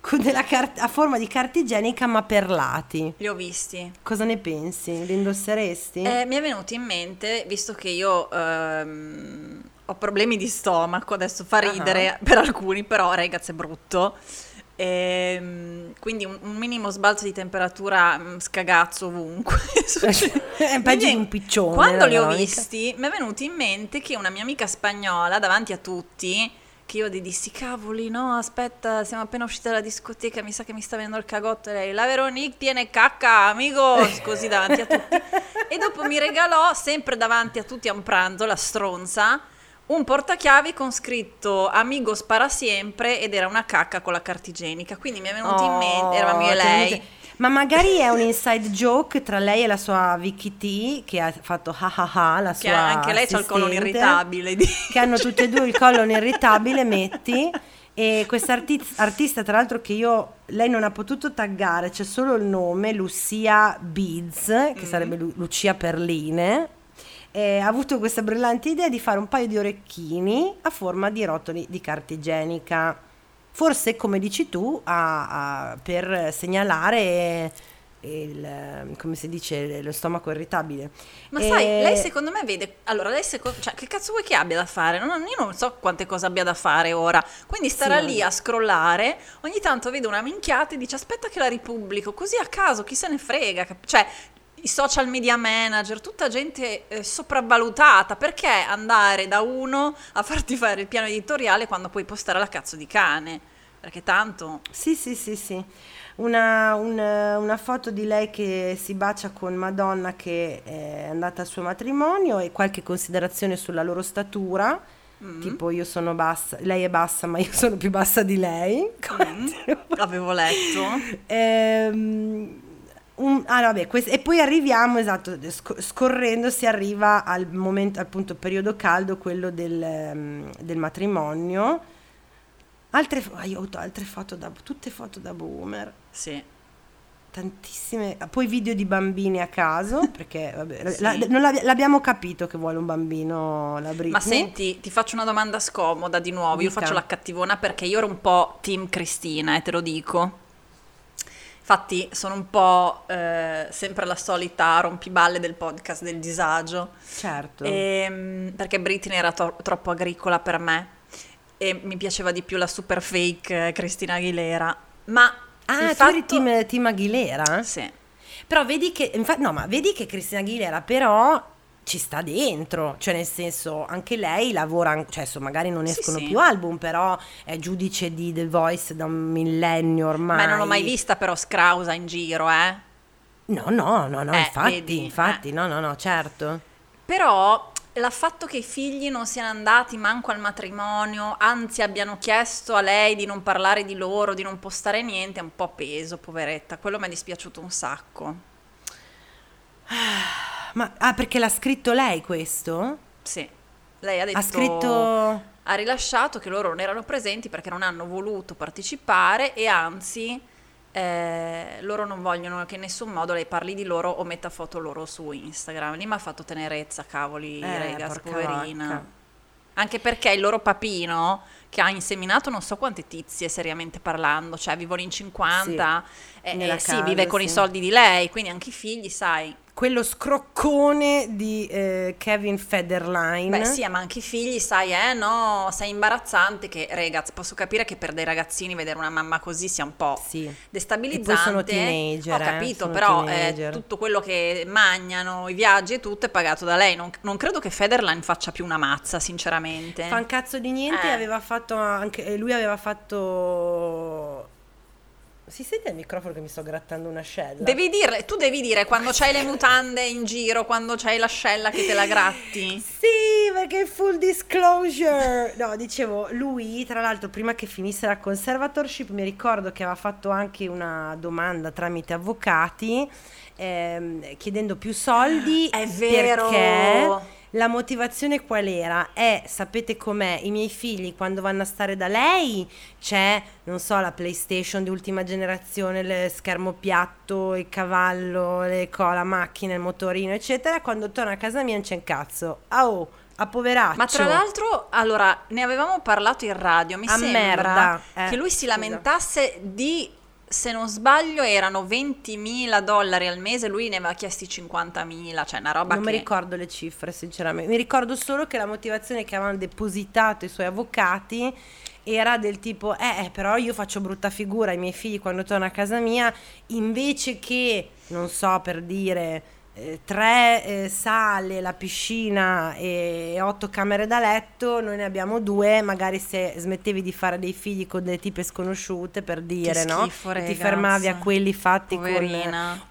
con della cart- a forma di carta igienica ma perlati. Li ho visti. Cosa ne pensi? Li indosseresti? Eh, mi è venuto in mente, visto che io ehm, ho problemi di stomaco, adesso fa ridere per alcuni, però ragazzi è brutto. Ehm, quindi un, un minimo sbalzo di temperatura mm, scagazzo ovunque. È peggio di un piccione, Quando li ho Veronica. visti, mi è venuto in mente che una mia amica spagnola davanti a tutti, che io gli dissi, cavoli, no, aspetta, siamo appena usciti dalla discoteca, mi sa che mi sta venendo il cagotto. E lei, la Veronique tiene cacca, amigo, così davanti a tutti. E dopo mi regalò, sempre davanti a tutti a un pranzo, la stronza, un portachiavi con scritto amigo spara sempre ed era una cacca con la carta igienica. Quindi mi è venuto in mente, eravamo io e Oh, lei. Ma magari è un inside joke tra lei e la sua Vicky T che ha fatto ha ha ha, la Che sua anche lei c'ha il assistente, irritabile. di- Che hanno tutte e due il colon irritabile, metti. E questa arti- artista, tra l'altro, che io lei non ha potuto taggare, c'è solo il nome, Lucia Beads, che Mm. sarebbe Lu- Lucia Perline. E ha avuto questa brillante idea di fare un paio di orecchini a forma di rotoli di carta igienica. Forse, come dici tu, a- a- per segnalare il, come si dice, lo stomaco irritabile. Ma E- sai, lei secondo me vede. Allora, lei secondo. Cioè, che cazzo vuoi che abbia da fare? Non- io non so quante cose abbia da fare ora. Quindi starà Sì, lì a scrollare. Ogni tanto vede una minchiata e dice: Aspetta che la ripubblico. Così a caso, chi se ne frega. cap- Cioè. I social media manager, tutta gente eh, sopravvalutata, perché andare da uno a farti fare il piano editoriale quando puoi postare la cazzo di cane? Perché tanto Sì, sì, sì, sì. Una, un- una foto di lei che si bacia con Madonna che è andata al suo matrimonio e qualche considerazione sulla loro statura. Mm. tipo io sono bassa, lei è bassa ma io sono più bassa di lei. Mm. Avevo letto. Ehm, un- ah, no, vabbè, quest- e poi arriviamo, esatto, sc- scorrendo si arriva al momento, appunto, periodo caldo, quello del, ehm, del matrimonio. Altre, aiuto, altre foto da, tutte foto da boomer, Sì. tantissime, poi video di bambini a caso, perché vabbè, Sì. la- non l'abbia- l'abbiamo capito che vuole un bambino la Britney. Ma senti, ti faccio una domanda scomoda di nuovo. Io Dica. faccio la cattivona perché io ero un po' team Cristina, e te lo dico. Infatti sono un po' eh, sempre la solita rompiballe del podcast del disagio. Certo. Ehm, perché Britney era to- troppo agricola per me e mi piaceva di più la super fake eh, Cristina Aguilera. Ma ah, il tu fatto... eri team, team Aguilera? Sì. Però vedi che, infatti, no, ma vedi che Cristina Aguilera però ci sta dentro, cioè nel senso anche lei lavora, cioè adesso magari non Sì, escono sì. più album, però è giudice di The Voice da un millennio ormai. Ma non ho mai vista però Scrausa in giro, eh. No, no, no, no, Eh, infatti, vedi, infatti, eh. no, no, no, certo. Però il fatto che i figli non siano andati manco al matrimonio, anzi abbiano chiesto a lei di non parlare di loro, di non postare niente, è un po' peso, poveretta. Quello mi è dispiaciuto un sacco. Ma, ah, perché l'ha scritto lei questo? Sì. Lei ha detto... Ha scritto... ha rilasciato che loro non erano presenti perché non hanno voluto partecipare e anzi eh, loro non vogliono che in nessun modo lei parli di loro o metta foto loro su Instagram. Lì mi ha fatto tenerezza, cavoli, Eh, porca poverina. vacca. Anche perché il loro papino, che ha inseminato non so quante tizie seriamente parlando, cioè vivono in 50, e, nella e sì, casa, vive con i sì. soldi di lei, quindi anche i figli, sai. Quello scroccone di eh, Kevin Federline. Beh sì, ma anche i figli, sai, eh, no, sei imbarazzante che, ragazzi, posso capire che per dei ragazzini vedere una mamma così sia un po' Sì. destabilizzante. E poi sono teenager, Ho eh, capito, sono però eh, tutto quello che mangiano, i viaggi e tutto è pagato da lei. Non, non credo che Federline faccia più una mazza, sinceramente. Fa un cazzo di niente, Eh. aveva fatto anche eh, lui aveva fatto Si sente il microfono che mi sto grattando un'ascella? Devi dire, tu devi dire quando c'hai le mutande in giro, quando c'hai l'ascella che te la gratti. Sì, perché full disclosure. No, dicevo, lui, tra l'altro, prima che finisse la conservatorship, mi ricordo che aveva fatto anche una domanda tramite avvocati ehm, chiedendo più soldi. È vero. Perché la motivazione qual era? È, sapete com'è, i miei figli quando vanno a stare da lei c'è, non so, la PlayStation di ultima generazione, il schermo piatto, il cavallo, le co- la macchina, il motorino, eccetera. Quando torna a casa mia non c'è un cazzo. Ah, oh, a poveraccio. Ma tra l'altro, allora, ne avevamo parlato in radio, mi A sembra merda, eh, che lui si scusa. lamentasse di, se non sbaglio, erano 20.000 dollari al mese, lui ne aveva chiesti 50.000, cioè una roba Non che... mi ricordo le cifre, sinceramente. Mi ricordo solo che la motivazione che avevano depositato i suoi avvocati era del tipo, eh, eh, però io faccio brutta figura ai miei figli quando torno a casa mia, invece che, non so, per dire, eh, tre eh, sale, la piscina e otto camere da letto, noi ne abbiamo due, magari se smettevi di fare dei figli con delle tipe sconosciute, per dire, no? schifo, E ti fermavi a quelli fatti con... Poverina.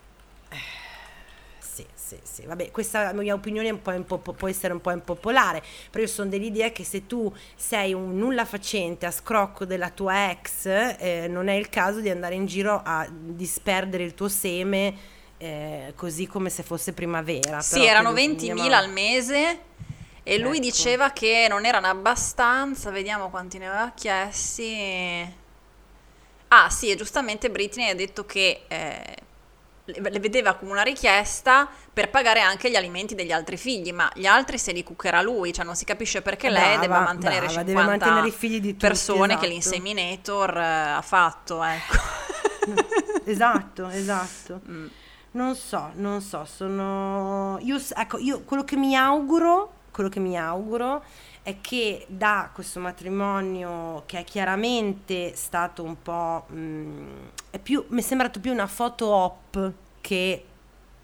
Sì, sì, sì, vabbè, questa mia opinione è un po' impo- può essere un po' impopolare, però io sono dell'idea che se tu sei un nulla facente a scrocco della tua ex, eh, non è il caso di andare in giro a disperdere il tuo seme eh, così come se fosse primavera. Sì, erano credo 20.000 andiamo- al mese e lui Ecco. diceva che non erano abbastanza, vediamo quanti ne aveva chiesti. Ah sì, e giustamente Britney ha detto che eh, le vedeva come una richiesta per pagare anche gli alimenti degli altri figli, ma gli altri se li cuccherà lui, cioè non si capisce perché lei Brava, debba mantenere brava, 50 deve mantenere i figli di tutti, persone che esatto. l'inseminator eh, ha fatto, ecco. Esatto, esatto. Mm. Non so, non so, sono... Io, ecco, io quello che mi auguro, quello che mi auguro è che da questo matrimonio che è chiaramente stato un po'... mm, è più, mi è sembrato più una foto op che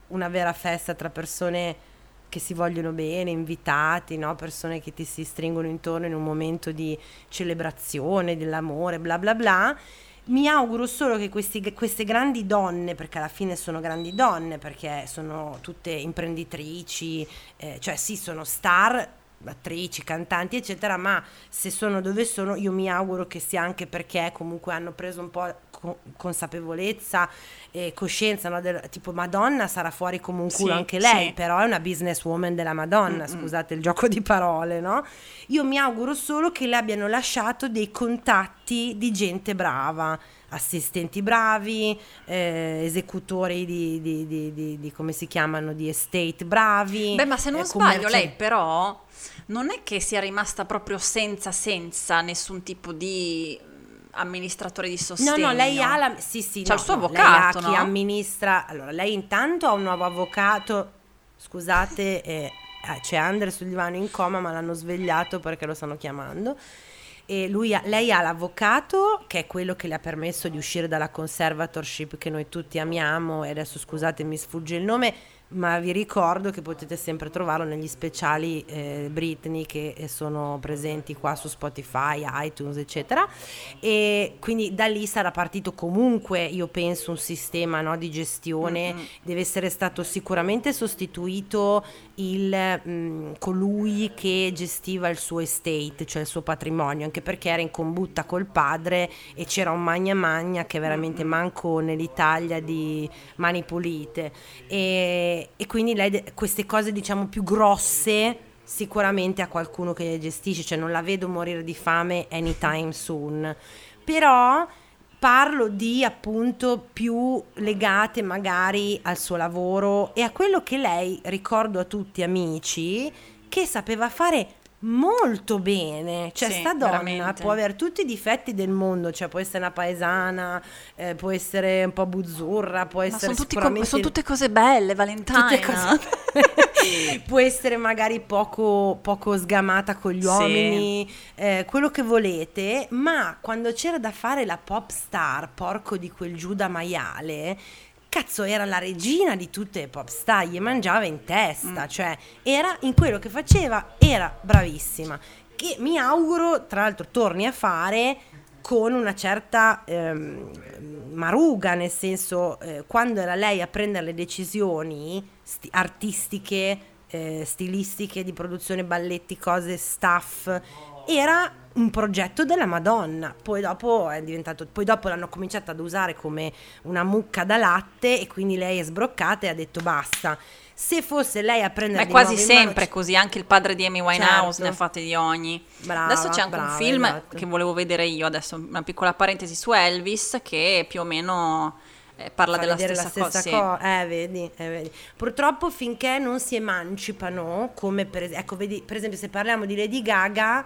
una vera festa tra persone che si vogliono bene, invitati, no? persone che ti si stringono intorno in un momento di celebrazione dell'amore, bla bla bla. Mi auguro solo che questi- queste grandi donne, perché alla fine sono grandi donne, perché sono tutte imprenditrici, eh, cioè sì, sono star attrici, cantanti, eccetera, ma se sono dove sono, io mi auguro che sia anche perché comunque hanno preso un po' co- consapevolezza e coscienza, no, del, tipo Madonna sarà fuori come un culo Sì, anche lei, sì. però è una businesswoman della Madonna, Mm-mm. scusate il gioco di parole, no? Io mi auguro solo che le abbiano lasciato dei contatti di gente brava, assistenti bravi, eh, esecutori di, di- di- di- come si chiamano, di estate bravi. Beh, ma se non eh, sbaglio, commerci- lei però non è che sia rimasta proprio senza senza nessun tipo di amministratore di No, sostegno. no, lei ha la... Sì, sì, C'ha no, il suo no, avvocato, lei ha chi no? amministra... Allora, lei intanto ha un nuovo avvocato, scusate, eh, c'è Andre sul divano in coma, ma l'hanno svegliato perché lo stanno chiamando. E lui ha- lei ha l'avvocato, che è quello che le ha permesso di uscire dalla conservatorship che noi tutti amiamo, e adesso scusate mi sfugge il nome, ma vi ricordo che potete sempre trovarlo negli speciali eh, Britney che eh, sono presenti qua su Spotify, iTunes, eccetera. E quindi da lì sarà partito comunque, io penso, un sistema no, di gestione. Mm-mm. Deve essere stato sicuramente sostituito il, mh, colui che gestiva il suo estate, cioè il suo patrimonio, anche perché era in combutta col padre e c'era un magna magna che veramente manco nell'Italia di mani pulite. E, e quindi lei queste cose diciamo più grosse sicuramente a qualcuno che le gestisce, cioè non la vedo morire di fame anytime soon. Però parlo di appunto più legate magari al suo lavoro e a quello che lei, ricordo a tutti amici, che sapeva fare molto bene, cioè Sì, sta donna veramente. può avere tutti i difetti del mondo, cioè può essere una paesana, eh, può essere un po' buzzurra, può essere sono, tutti co- sicuramente sono tutte cose belle, Valentina. tutte cose può essere magari poco, poco sgamata con gli Sì. uomini, eh, quello che volete, ma quando c'era da fare la pop star, porco di quel Giuda maiale, cazzo era la regina di tutte le pop star, gli mangiava in testa, cioè era in quello che faceva, era bravissima, che mi auguro tra l'altro torni a fare con una certa ehm, maruga, nel senso eh, quando era lei a prendere le decisioni sti- artistiche, eh, stilistiche, di produzione balletti, cose, staff, era un progetto della Madonna. Poi dopo è diventato, poi dopo l'hanno cominciata ad usare come una mucca da latte e quindi lei è sbroccata e ha detto basta. Se fosse lei a Ma prendere è di quasi in mano- sempre così, anche il padre di Amy Winehouse Certo. ne ha fatte di ogni. Brava, adesso c'è anche brava, un film esatto. che volevo vedere io, adesso una piccola parentesi su Elvis, che più o meno eh, parla della stessa, la stessa cosa. cosa. Eh, vedi, eh, vedi. Purtroppo finché non si emancipano, come per, es- ecco, vedi, per esempio se parliamo di Lady Gaga,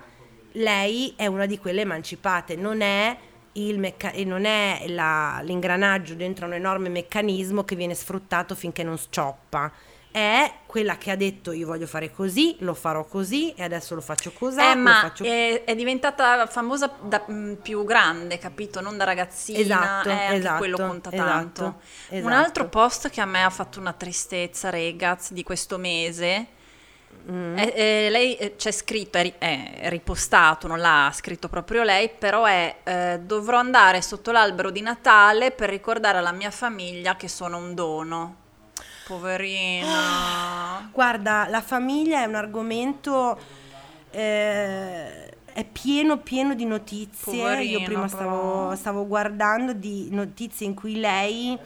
lei è una di quelle emancipate, non è, il mecca- non è la- l'ingranaggio dentro un enorme meccanismo che viene sfruttato finché non scioppa. È quella che ha detto io voglio fare così, lo farò così e adesso lo faccio così. Eh, ma faccio è, è diventata famosa da mm, più grande, capito? Non da ragazzina. Esatto, eh, anche esatto, quello conta esatto, tanto. Un esatto. altro post che a me ha fatto una tristezza, ragazzi, di questo mese. Mm. è- è- lei eh, c'è scritto, è, è ripostato, non l'ha scritto proprio lei, però è eh, dovrò andare sotto l'albero di Natale per ricordare alla mia famiglia che sono un dono. Poverina. Guarda, la famiglia è un argomento eh, è pieno pieno di notizie. Poverina, Io prima stavo, stavo guardando di notizie in cui lei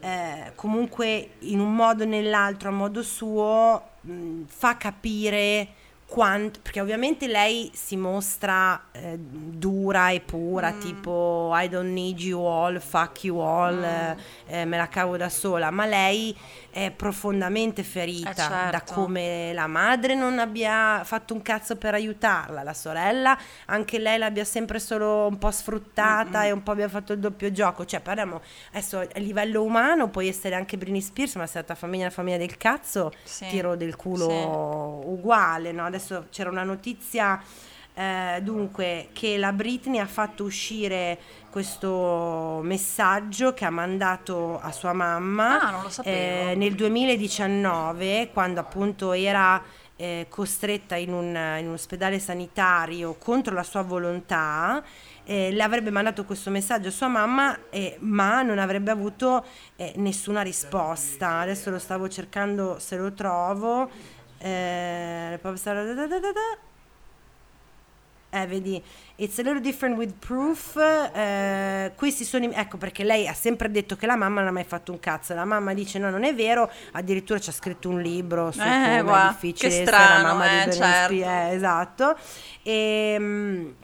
eh, comunque in un modo o nell'altro, a modo suo, mh, fa capire quanto, perché ovviamente lei si mostra eh, dura e pura, Mm. tipo I don't need you all, fuck you all, eh, eh, me la cavo da sola, ma lei è profondamente ferita Eh, certo. da come la madre non abbia fatto un cazzo per aiutarla, la sorella anche lei l'abbia sempre solo un po' sfruttata e un po' abbia fatto il doppio gioco, cioè parliamo adesso a livello umano puoi essere anche Britney Spears, ma se la tua famiglia è una famiglia del cazzo, Sì, tiro del culo sì. uguale, no? Adesso c'era una notizia eh, dunque che la Britney ha fatto uscire questo messaggio che ha mandato a sua mamma Ah, eh, nel 2019 quando appunto era eh, costretta in un, in un ospedale sanitario contro la sua volontà eh, le avrebbe mandato questo messaggio a sua mamma eh, ma non avrebbe avuto eh, nessuna risposta. Adesso lo stavo cercando se lo trovo. Eh, pop star, da, da, da, da, da. Eh, vedi, it's a little different with proof. Eh, questi sono, i- ecco perché lei ha sempre detto che la mamma non ha mai fatto un cazzo. La mamma dice: No, non è vero. Addirittura ci ha scritto un libro su Eh, come è difficile che strano, la mamma eh, di certo. Eh, esatto. E,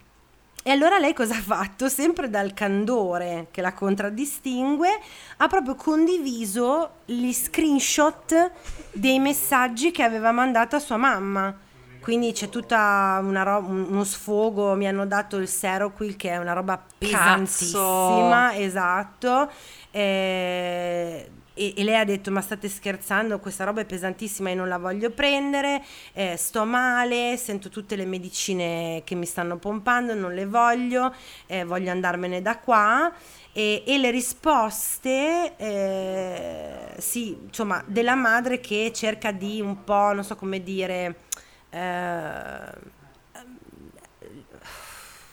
e allora lei cosa ha fatto? Sempre dal candore che la contraddistingue, ha proprio condiviso gli screenshot dei messaggi che aveva mandato a sua mamma. Quindi c'è tutta una ro- un- uno sfogo, mi hanno dato il Seroquel che è una roba pesantissima, esatto. Eh, e, e lei ha detto: Ma state scherzando? Questa roba è pesantissima e non la voglio prendere. eh, sto male, sento tutte le medicine che mi stanno pompando, non le voglio, eh, voglio andarmene da qua. E, e le risposte, eh, sì, insomma, della madre che cerca di un po', non so come dire. Eh,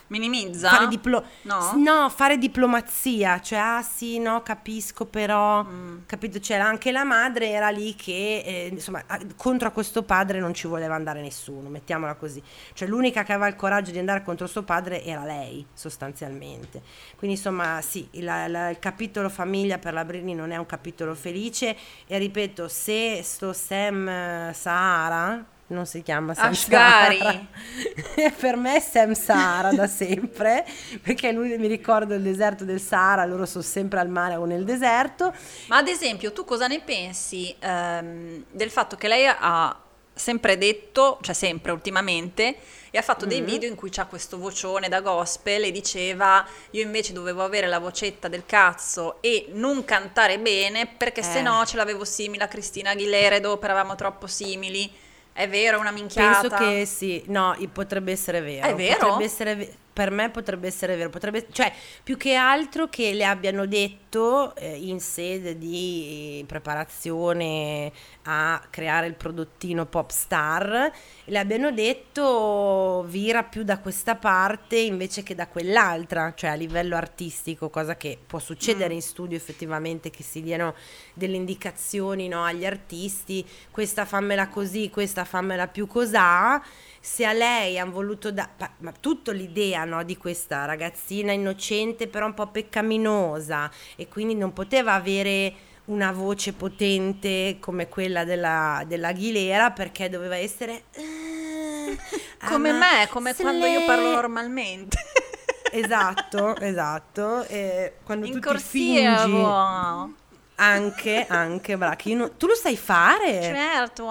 Minimizza? fare diplo- No? No, fare diplomazia, cioè ah sì, no, capisco però, Mm. capito, c'era anche la madre era lì che eh, insomma a- contro a questo padre non ci voleva andare nessuno, mettiamola così. Cioè l'unica che aveva il coraggio di andare contro suo padre era lei, sostanzialmente. Quindi insomma, sì, il, la- il capitolo famiglia per la Britney non è un capitolo felice e ripeto, se sto Sam eh, Sahara non si chiama Sam Ashgari. Sahara. per me è Sam Sahara da sempre, perché lui mi ricordo il deserto del Sahara, loro sono sempre al mare o nel deserto. Ma ad esempio, tu cosa ne pensi ehm, del fatto che lei ha sempre detto, cioè sempre ultimamente, e ha fatto dei Mm-hmm. video in cui c'ha questo vocione da gospel e diceva io invece dovevo avere la vocetta del cazzo e non cantare bene perché se Eh. no ce l'avevo simile a Cristina Aguilera e dopo eravamo troppo simili. È vero, una minchiata. Penso che sì, no, potrebbe essere vero. È vero? Potrebbe essere ve- per me potrebbe essere vero, potrebbe, cioè più che altro che le abbiano detto eh, in sede di preparazione a creare il prodottino pop star, le abbiano detto vira più da questa parte invece che da quell'altra, cioè a livello artistico, cosa che può succedere in studio effettivamente che si diano delle indicazioni no, agli artisti, questa fammela così, questa fammela più cosà. Se a lei hanno voluto dare, ma tutto l'idea no, di questa ragazzina innocente, però un po' peccaminosa, e quindi non poteva avere una voce potente come quella della, della Aguilera perché doveva essere eh, Come me, come quando io parlo sle- normalmente. Esatto, esatto. E quando In tu ti corsia, fingi boh. anche, anche, brava, che io non- tu lo sai fare? Certo.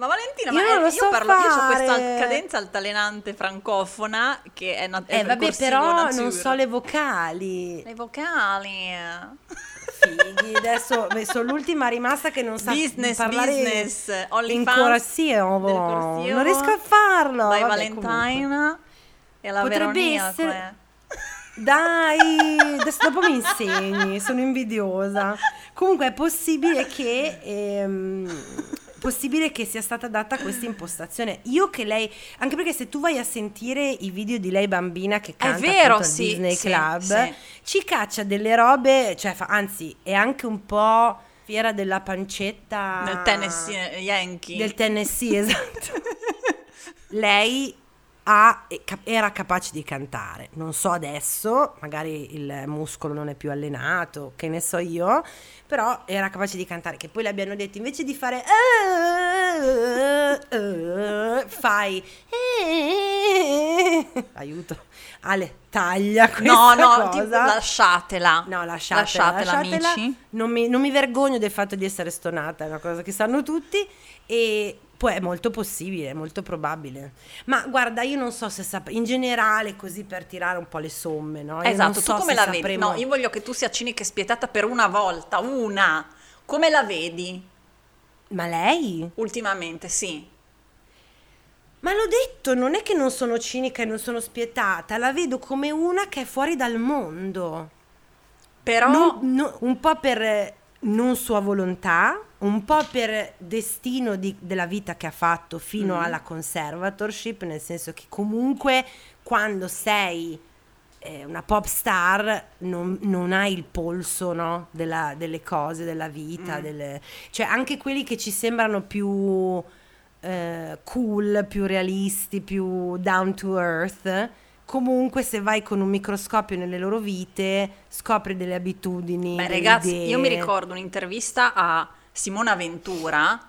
Ma Valentina, Io ma eh, lo io so parlo, io ho questa fare. cadenza altalenante francofona che è, na- è Eh, vabbè, però nature. non so le vocali. Le vocali. Fighi, adesso sono l'ultima rimasta che non sa Business, parlare business. in OnlyFans corsivo. Non riesco a farlo. Valentine comunque. e la Potrebbe Veronia. essere- com'è? Dai, adesso dopo mi insegni, sono invidiosa. Comunque è possibile che ehm, possibile che sia stata data questa impostazione. Io che lei, anche perché se tu vai a sentire i video di lei bambina che canta vero, appunto al sì, Disney sì, Club, sì. ci caccia delle robe, cioè fa- anzi, è anche un po' fiera della pancetta Nel Tennessee Yankee. del Tennessee, esatto. lei ha- era capace di cantare, non so adesso, magari il muscolo non è più allenato, che ne so io, però era capace di cantare, che poi le abbiano detto invece di fare eh, eh, fai eh, aiuto, Ale, taglia questa No, no, cosa. tipo, lasciatela. No, lasciatela, Lasciatela, lasciatela. amici. Non mi, non mi vergogno del fatto di essere stonata, è una cosa che sanno tutti e poi è molto possibile, è molto probabile. Ma guarda, io non so se saprei, in generale così per tirare un po' le somme, no? Io Esatto, so tu come la vedi? sapremo- No, io voglio che tu sia cinica e spietata per una volta, una. Come la vedi? Ma lei? Ultimamente, sì. Ma l'ho detto, non è che non sono cinica e non sono spietata, la vedo come una che è fuori dal mondo. Però Non- no- un po' per non sua volontà, un po' per destino di- della vita che ha fatto fino Mm. alla conservatorship, nel senso che comunque quando sei eh, una pop star non, non hai il polso no, della- delle cose, della vita, Mm. delle- cioè anche quelli che ci sembrano più eh, cool, più realisti, più down to earth. Comunque, se vai con un microscopio nelle loro vite, scopri delle abitudini. Beh, delle ragazzi, idee. io mi ricordo un'intervista a Simona Ventura,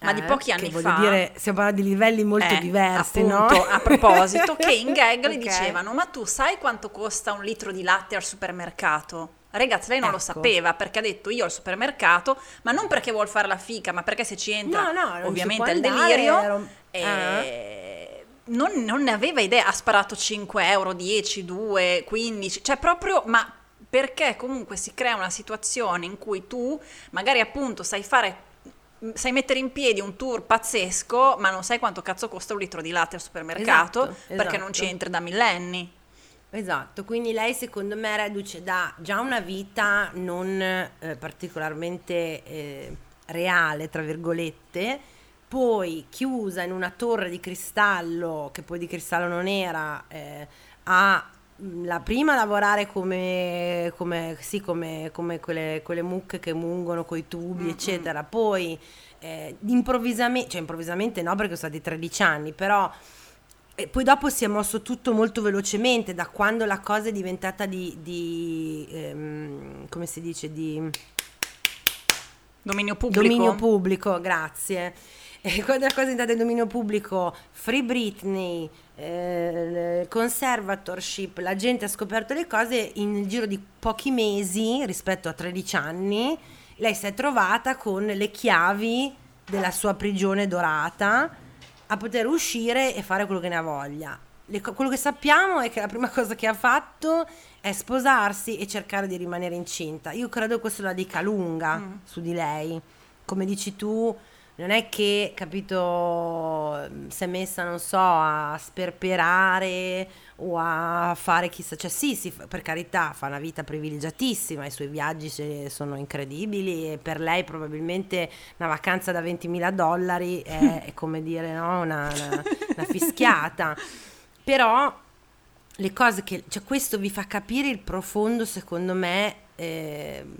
ma di Eh, pochi che anni voglio fa. dire, stiamo parlando di livelli molto Eh, diversi, appunto, no? a proposito, che in gag le Ok. dicevano: Ma tu sai quanto costa un litro di latte al supermercato? Ragazzi, lei non lo Ecco. sapeva perché ha detto io al supermercato, ma non perché vuol fare la fica, ma perché se ci entra No, no, ovviamente il andare, delirio. ero- e non, non ne aveva idea, ha sparato 5 euro, 10, 2, 15, cioè proprio, ma perché comunque si crea una situazione in cui tu magari appunto sai fare sai mettere in piedi un tour pazzesco, ma non sai quanto cazzo costa un litro di latte al supermercato Esatto, perché non esatto. ci entri da millenni. Esatto, quindi lei secondo me reduce da già una vita non eh, particolarmente eh, reale, tra virgolette, poi chiusa in una torre di cristallo, che poi di cristallo non era, eh, a mh, la prima lavorare come, come, sì, come, come quelle, quelle mucche che mungono coi tubi, eccetera, poi eh, improvvisamente, cioè improvvisamente no perché sono stati 13 anni, però e poi dopo si è mosso tutto molto velocemente da quando la cosa è diventata di, di, ehm, come si dice, di Dominio pubblico. dominio pubblico, grazie. E quando la cosa è diventata di dominio pubblico, Free Britney, eh, conservatorship, la gente ha scoperto le cose in il giro di pochi mesi rispetto a 13 anni, lei si è trovata con le chiavi della sua prigione dorata a poter uscire e fare quello che ne ha voglia. Le quello che sappiamo è che la prima cosa che ha fatto è sposarsi e cercare di rimanere incinta. Io credo questo la dica lunga su di lei. Come dici tu, non è che, capito, si è messa, non so, a sperperare o a fare chissà, cioè sì, sì, per carità, fa una vita privilegiatissima, i suoi viaggi sono incredibili e per lei probabilmente una vacanza da 20.000 dollari è, è come dire, no, una, una- una fischiata. Però le cose che, cioè questo vi fa capire il profondo, secondo me, ehm,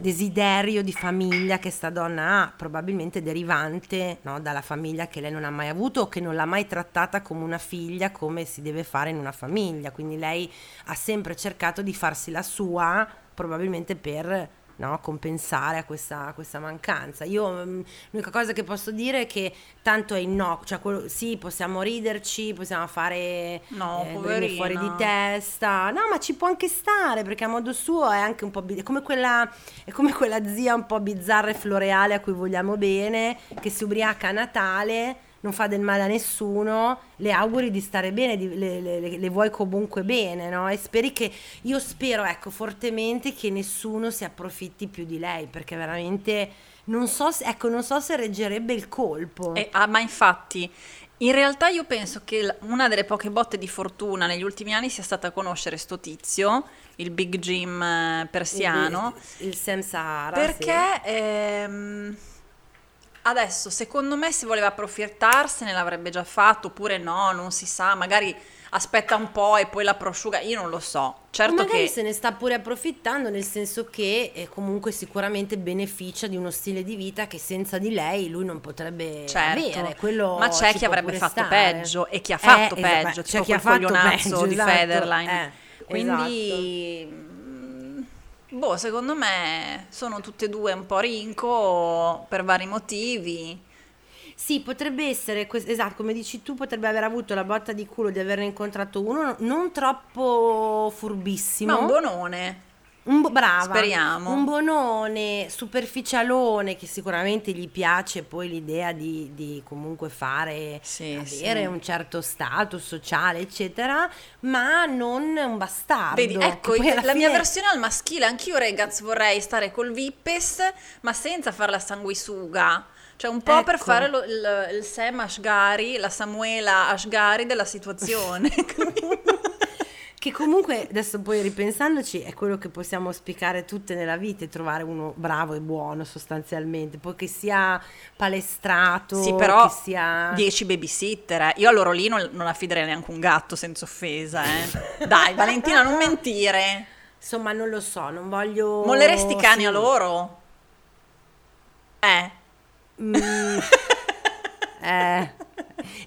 desiderio di famiglia che sta donna ha, probabilmente derivante no, dalla famiglia che lei non ha mai avuto o che non l'ha mai trattata come una figlia come si deve fare in una famiglia. Quindi lei ha sempre cercato di farsi la sua, probabilmente per no, compensare a questa, a questa mancanza. Io mm, l'unica cosa che posso dire è che tanto è innocuo, cioè quello- sì, possiamo riderci, possiamo fare No, eh, fuori di testa. No, ma ci può anche stare perché a modo suo è anche un po' bi- è come quella è come quella zia un po' bizzarra e floreale a cui vogliamo bene, che si ubriaca a Natale, non fa del male a nessuno, le auguri di stare bene, di- le, le- le- vuoi comunque bene, no? E speri che io spero, ecco, fortemente che nessuno si approfitti più di lei, perché veramente non so se, ecco, non so se reggerebbe il colpo. Eh, ah, ma infatti, in realtà io penso che una delle poche botte di fortuna negli ultimi anni sia stata conoscere sto tizio, il Big Jim eh, persiano, il, il Sam Sahara, perché ehm, adesso secondo me se voleva approfittarsene l'avrebbe già fatto, oppure no, non si sa, magari aspetta un po' e poi la prosciuga, io non lo so. Certo magari che... se ne sta pure approfittando, nel senso che eh, comunque sicuramente beneficia di uno stile di vita che senza di lei lui non potrebbe Certo, avere. Quello ma c'è chi avrebbe fatto stare. peggio e chi ha fatto Eh, esatto, peggio, c'è tipo chi ha fatto peggio, di esatto, Federline. eh, Quindi, mm, boh, secondo me sono tutte e due un po' rinco per vari motivi. Sì, potrebbe essere, esatto, come dici tu, potrebbe aver avuto la botta di culo di averne incontrato uno non troppo furbissimo. Ma un buonone. Un bo- brava, Speriamo. un bonone superficialone che sicuramente gli piace poi l'idea di, di comunque fare, Sì, avere sì. un certo status sociale, eccetera, ma non un bastardo. Vedi, ecco, la mia fine- versione al maschile, anch'io ragazzi vorrei stare col Vippes, ma senza fare la sanguisuga. Cioè un po' per Ecco. fare lo- il, il Sam Ashgari, la Samuela Ashgari della situazione. Che comunque, adesso poi ripensandoci, è quello che possiamo auspicare tutte nella vita, trovare uno bravo e buono sostanzialmente, poi che sia palestrato, Sì, però che sia... 10 babysitter, eh. Io a loro lì non, non affiderei neanche un gatto senza offesa, eh. Dai, Valentina, non mentire. Insomma, non lo so, non voglio... Molleresti cani sì. a loro? Eh. Mm.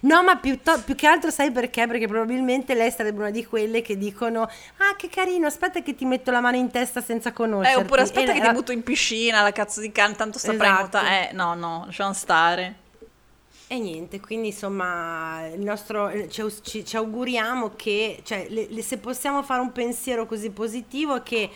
No, ma più, to- più che altro sai perché? Perché probabilmente lei sarebbe una di quelle che dicono Ah, che carino, aspetta che ti metto la mano in testa senza Eh, conoscerti. oppure aspetta E che la- ti butto in piscina, la cazzo di cane, tanto saprai Esatto. Eh, no, no, lasciamo stare. E niente, quindi insomma, il nostro, eh, ci, ci- ci auguriamo che, cioè, le- le- se possiamo fare un pensiero così positivo, che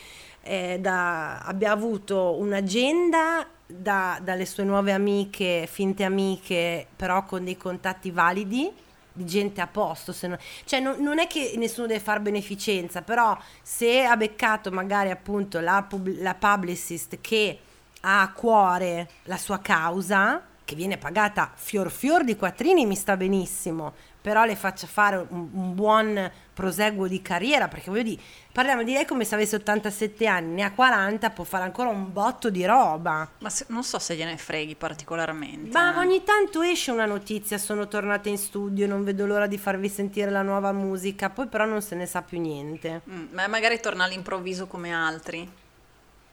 eh, da- abbia avuto un'agenda da- dalle sue nuove amiche, finte amiche, però con dei contatti validi, di gente a posto. se no- cioè, non, non è che nessuno deve fare beneficenza, però se ha beccato magari appunto la, pub- la publicist che ha a cuore la sua causa, che viene pagata fior fior di quattrini, mi sta benissimo, però le faccia fare un, un buon proseguo di carriera, perché voglio dire, parliamo di lei come se avesse 87 anni, ne ha 40, può fare ancora un botto di roba. Ma se- non so se gliene freghi particolarmente. Ma eh. ogni tanto esce una notizia, sono tornata in studio, non vedo l'ora di farvi sentire la nuova musica, poi però non se ne sa più niente. Mm, ma magari torna all'improvviso come altri.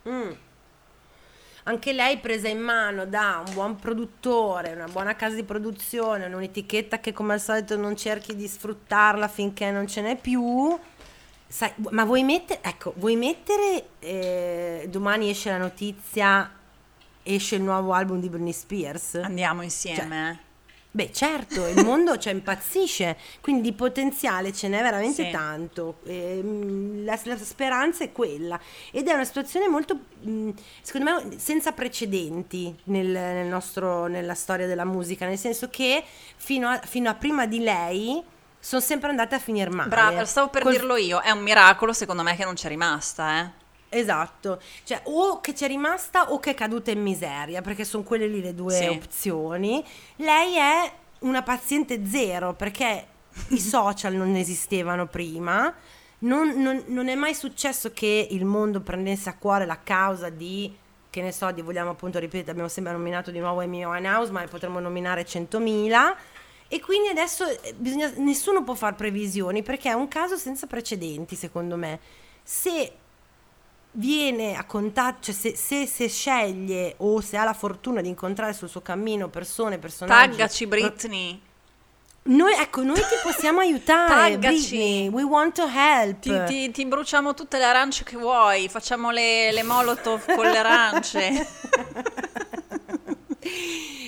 Mm. Anche lei presa in mano da un buon produttore, una buona casa di produzione, un'etichetta che come al solito non cerchi di sfruttarla finché non ce n'è più. Sai, ma vuoi mettere, ecco, vuoi mettere, eh, domani esce la notizia, esce il nuovo album di Britney Spears? Andiamo insieme. eh. Beh, certo, il mondo cioè, impazzisce, quindi di potenziale ce n'è veramente Sì. tanto. Ehm, la, la speranza è quella. Ed è una situazione molto, mh, secondo me, senza precedenti nel, nel nostro, nella storia della musica, nel senso che fino a, fino a prima di lei sono sempre andate a finire male. Brava, stavo per Col- dirlo io. È un miracolo, secondo me, che non c'è rimasta, eh. Esatto, cioè o che c'è rimasta o che è caduta in miseria, perché sono quelle lì le due Sì. opzioni. Lei è una paziente zero, perché i social non esistevano prima, non, non- non è mai successo che il mondo prendesse a cuore la causa di, che ne so, di vogliamo appunto ripetere, abbiamo sempre nominato di nuovo Amy Winehouse, ma potremmo nominare 100.000. E quindi adesso eh, bisogna- nessuno può fare previsioni perché è un caso senza precedenti, secondo me. Se viene a contatto, cioè se, se, se sceglie o se ha la fortuna di incontrare sul suo cammino persone, personaggi. Taggaci, Britney. Noi, ecco, noi ti possiamo aiutare. Taggaci. Britney, we want to help. Ti, ti- ti bruciamo tutte le arance che vuoi. Facciamo le, le molotov con le arance.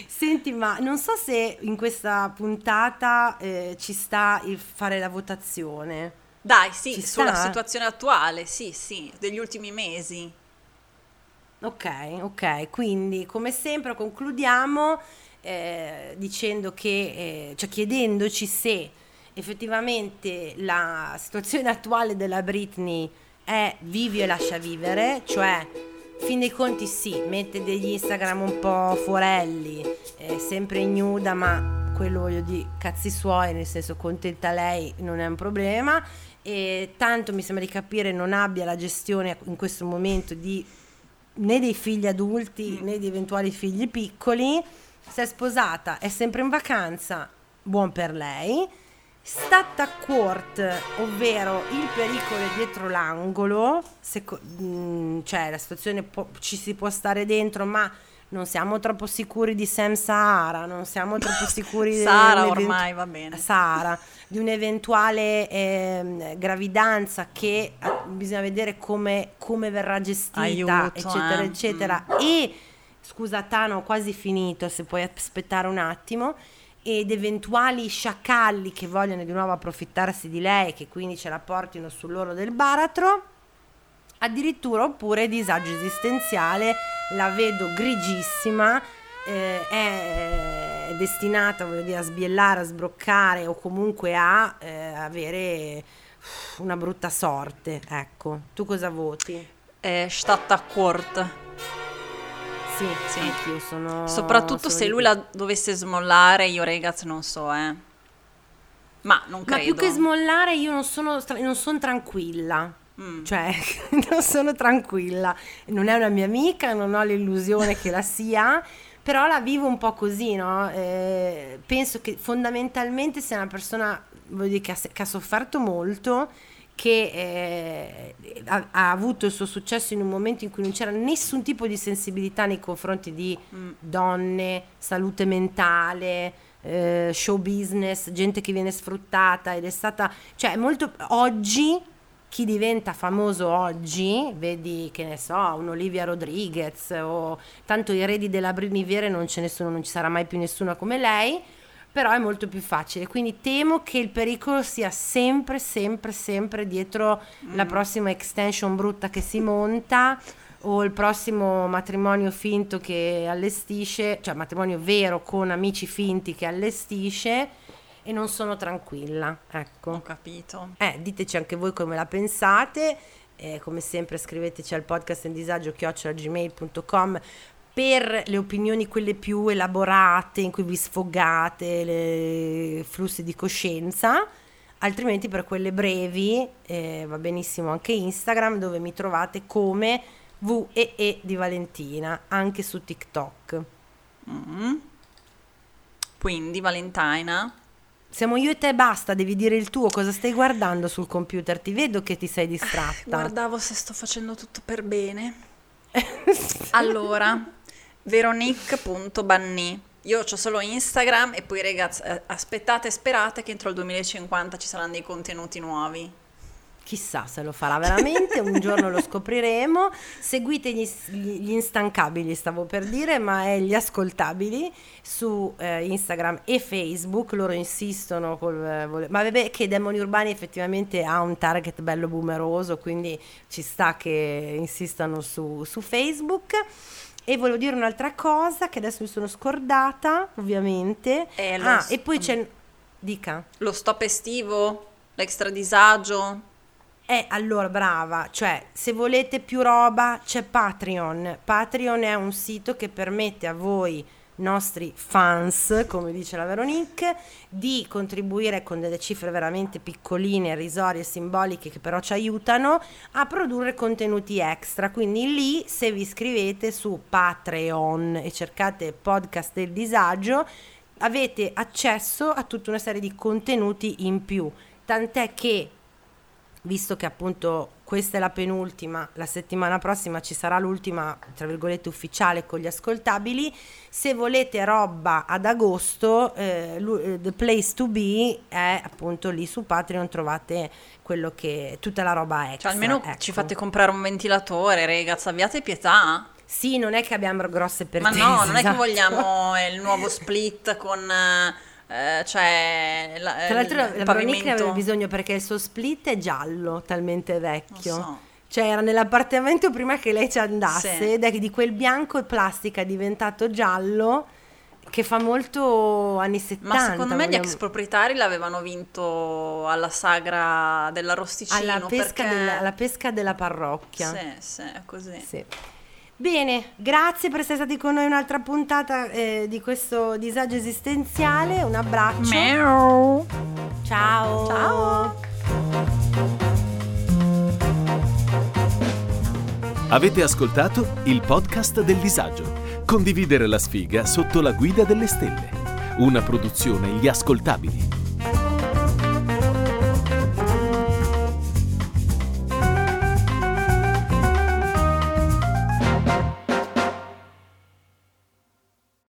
Senti, ma non so se in questa puntata eh, ci sta il fare la votazione. Dai, sì, Ci sulla sta? situazione attuale, sì, sì, degli ultimi mesi. Ok, ok, quindi come sempre concludiamo eh, dicendo che, eh, cioè chiedendoci se effettivamente la situazione attuale della Britney è vivi e lascia vivere, cioè fin dei conti sì, mette degli Instagram un po' forelli, eh, sempre ignuda, ma quello voglio dire, cazzi suoi, nel senso contenta lei, non è un problema. E tanto mi sembra di capire non abbia la gestione in questo momento di né dei figli adulti né di eventuali figli piccoli. Si è sposata, è sempre in vacanza, buon per lei. Stata court, ovvero il pericolo è dietro l'angolo, seco- mm, cioè la situazione può- ci si può stare dentro, ma non siamo troppo sicuri di Sam Sahara, non siamo troppo sicuri di Sara ormai va bene. Sara, di un'eventuale ehm, gravidanza che eh, bisogna vedere come, come verrà gestita, Aiuto, eccetera, eh. eccetera. E scusa Tano, ho quasi finito, se puoi aspettare un attimo. Ed eventuali sciacalli che vogliono di nuovo approfittarsi di lei, che quindi ce la portino sull'oro del baratro. Addirittura oppure disagio esistenziale, la vedo grigissima, eh, è destinata voglio dire, a sbiellare, a sbroccare o comunque a eh, avere una brutta sorte. Ecco, tu cosa voti? È stata a court. Sì, Sì. anch'io sono... Soprattutto sono se lui la dovesse smollare, io ragazzi non so, eh. Ma non Ma credo. più che smollare io non sono, non sono tranquilla. Mm. Cioè, non sono tranquilla. Non è una mia amica, non ho l'illusione che la sia, però la vivo un po' così, no? Eh, penso che fondamentalmente sia una persona, voglio dire, che ha, che ha sofferto molto, che eh, ha, ha avuto il suo successo in un momento in cui non c'era nessun tipo di sensibilità nei confronti di Mm. donne, salute mentale, eh, show business, gente che viene sfruttata ed è stata, cioè molto oggi chi diventa famoso oggi, vedi che ne so, un'Olivia Rodriguez o tanto i eredi della Bruniviere non ce ne sono, non ci sarà mai più nessuno come lei, però è molto più facile, quindi temo che il pericolo sia sempre, sempre, sempre dietro mm. la prossima extension brutta che si monta o il prossimo matrimonio finto che allestisce, cioè matrimonio vero con amici finti che allestisce e non sono tranquilla. Ecco. Ho capito. Eh, diteci anche voi come la pensate. Eh, come sempre scriveteci al podcast in disagio chiocciolagmail.com per le opinioni quelle più elaborate in cui vi sfogate i flussi di coscienza altrimenti per quelle brevi eh, va benissimo anche Instagram dove mi trovate come VEE di Valentina anche su TikTok mm. quindi Valentina siamo io e te, basta, devi dire il tuo, cosa stai guardando sul computer? Ti vedo che ti sei distratta. Guardavo se sto facendo tutto per bene. allora, veronique.banni. Io ho solo Instagram e poi ragazzi, eh, aspettate e sperate che entro il 2050 ci saranno dei contenuti nuovi. Chissà se lo farà veramente, un giorno lo scopriremo. Seguite gli, gli, instancabili, stavo per dire, ma è gli ascoltabili su eh, Instagram e Facebook. Loro insistono, col, eh, ma vabbè che Demoni Urbani effettivamente ha un target bello boomeroso, quindi ci sta che insistano su, su Facebook. E volevo dire un'altra cosa che adesso mi sono scordata, ovviamente. Eh, ah, e poi c'è... Dica. Lo stop estivo, l'extra disagio. Eh, allora, brava, cioè, se volete più roba, c'è Patreon. Patreon è un sito che permette a voi, nostri fans, come dice la Veronique, di contribuire con delle cifre veramente piccoline, irrisorie, simboliche, che però ci aiutano a produrre contenuti extra. Quindi lì, se vi iscrivete su Patreon e cercate podcast del disagio, avete accesso a tutta una serie di contenuti in più. Tant'è che visto che appunto questa è la penultima, la settimana prossima ci sarà l'ultima, tra virgolette, ufficiale con gli ascoltabili. Se volete roba ad agosto, eh, eh, the place to be è appunto lì su Patreon trovate quello che tutta la roba extra. Cioè almeno ecco. ci fate comprare un ventilatore, ragazzi, abbiate pietà. Sì, non è che abbiamo grosse pretese. Ma no, non è che esatto. vogliamo il nuovo split con eh, cioè la, tra l'altro la Veronica ne aveva bisogno perché il suo split è giallo talmente vecchio. So. cioè era nell'appartamento prima che lei ci andasse sì. ed è di quel bianco e plastica diventato giallo che fa molto anni 70 ma secondo me vogliamo... gli ex proprietari l'avevano vinto alla sagra dell'arrosticino alla pesca, perché... della, alla pesca della parrocchia. Sì sì così. Sì Bene, grazie per essere stati con noi un'altra puntata eh, di questo disagio esistenziale. Un abbraccio. Meow. Ciao. Ciao. Avete ascoltato il podcast del disagio. Condividere la sfiga sotto la guida delle stelle. Una produzione Gli Ascoltabili.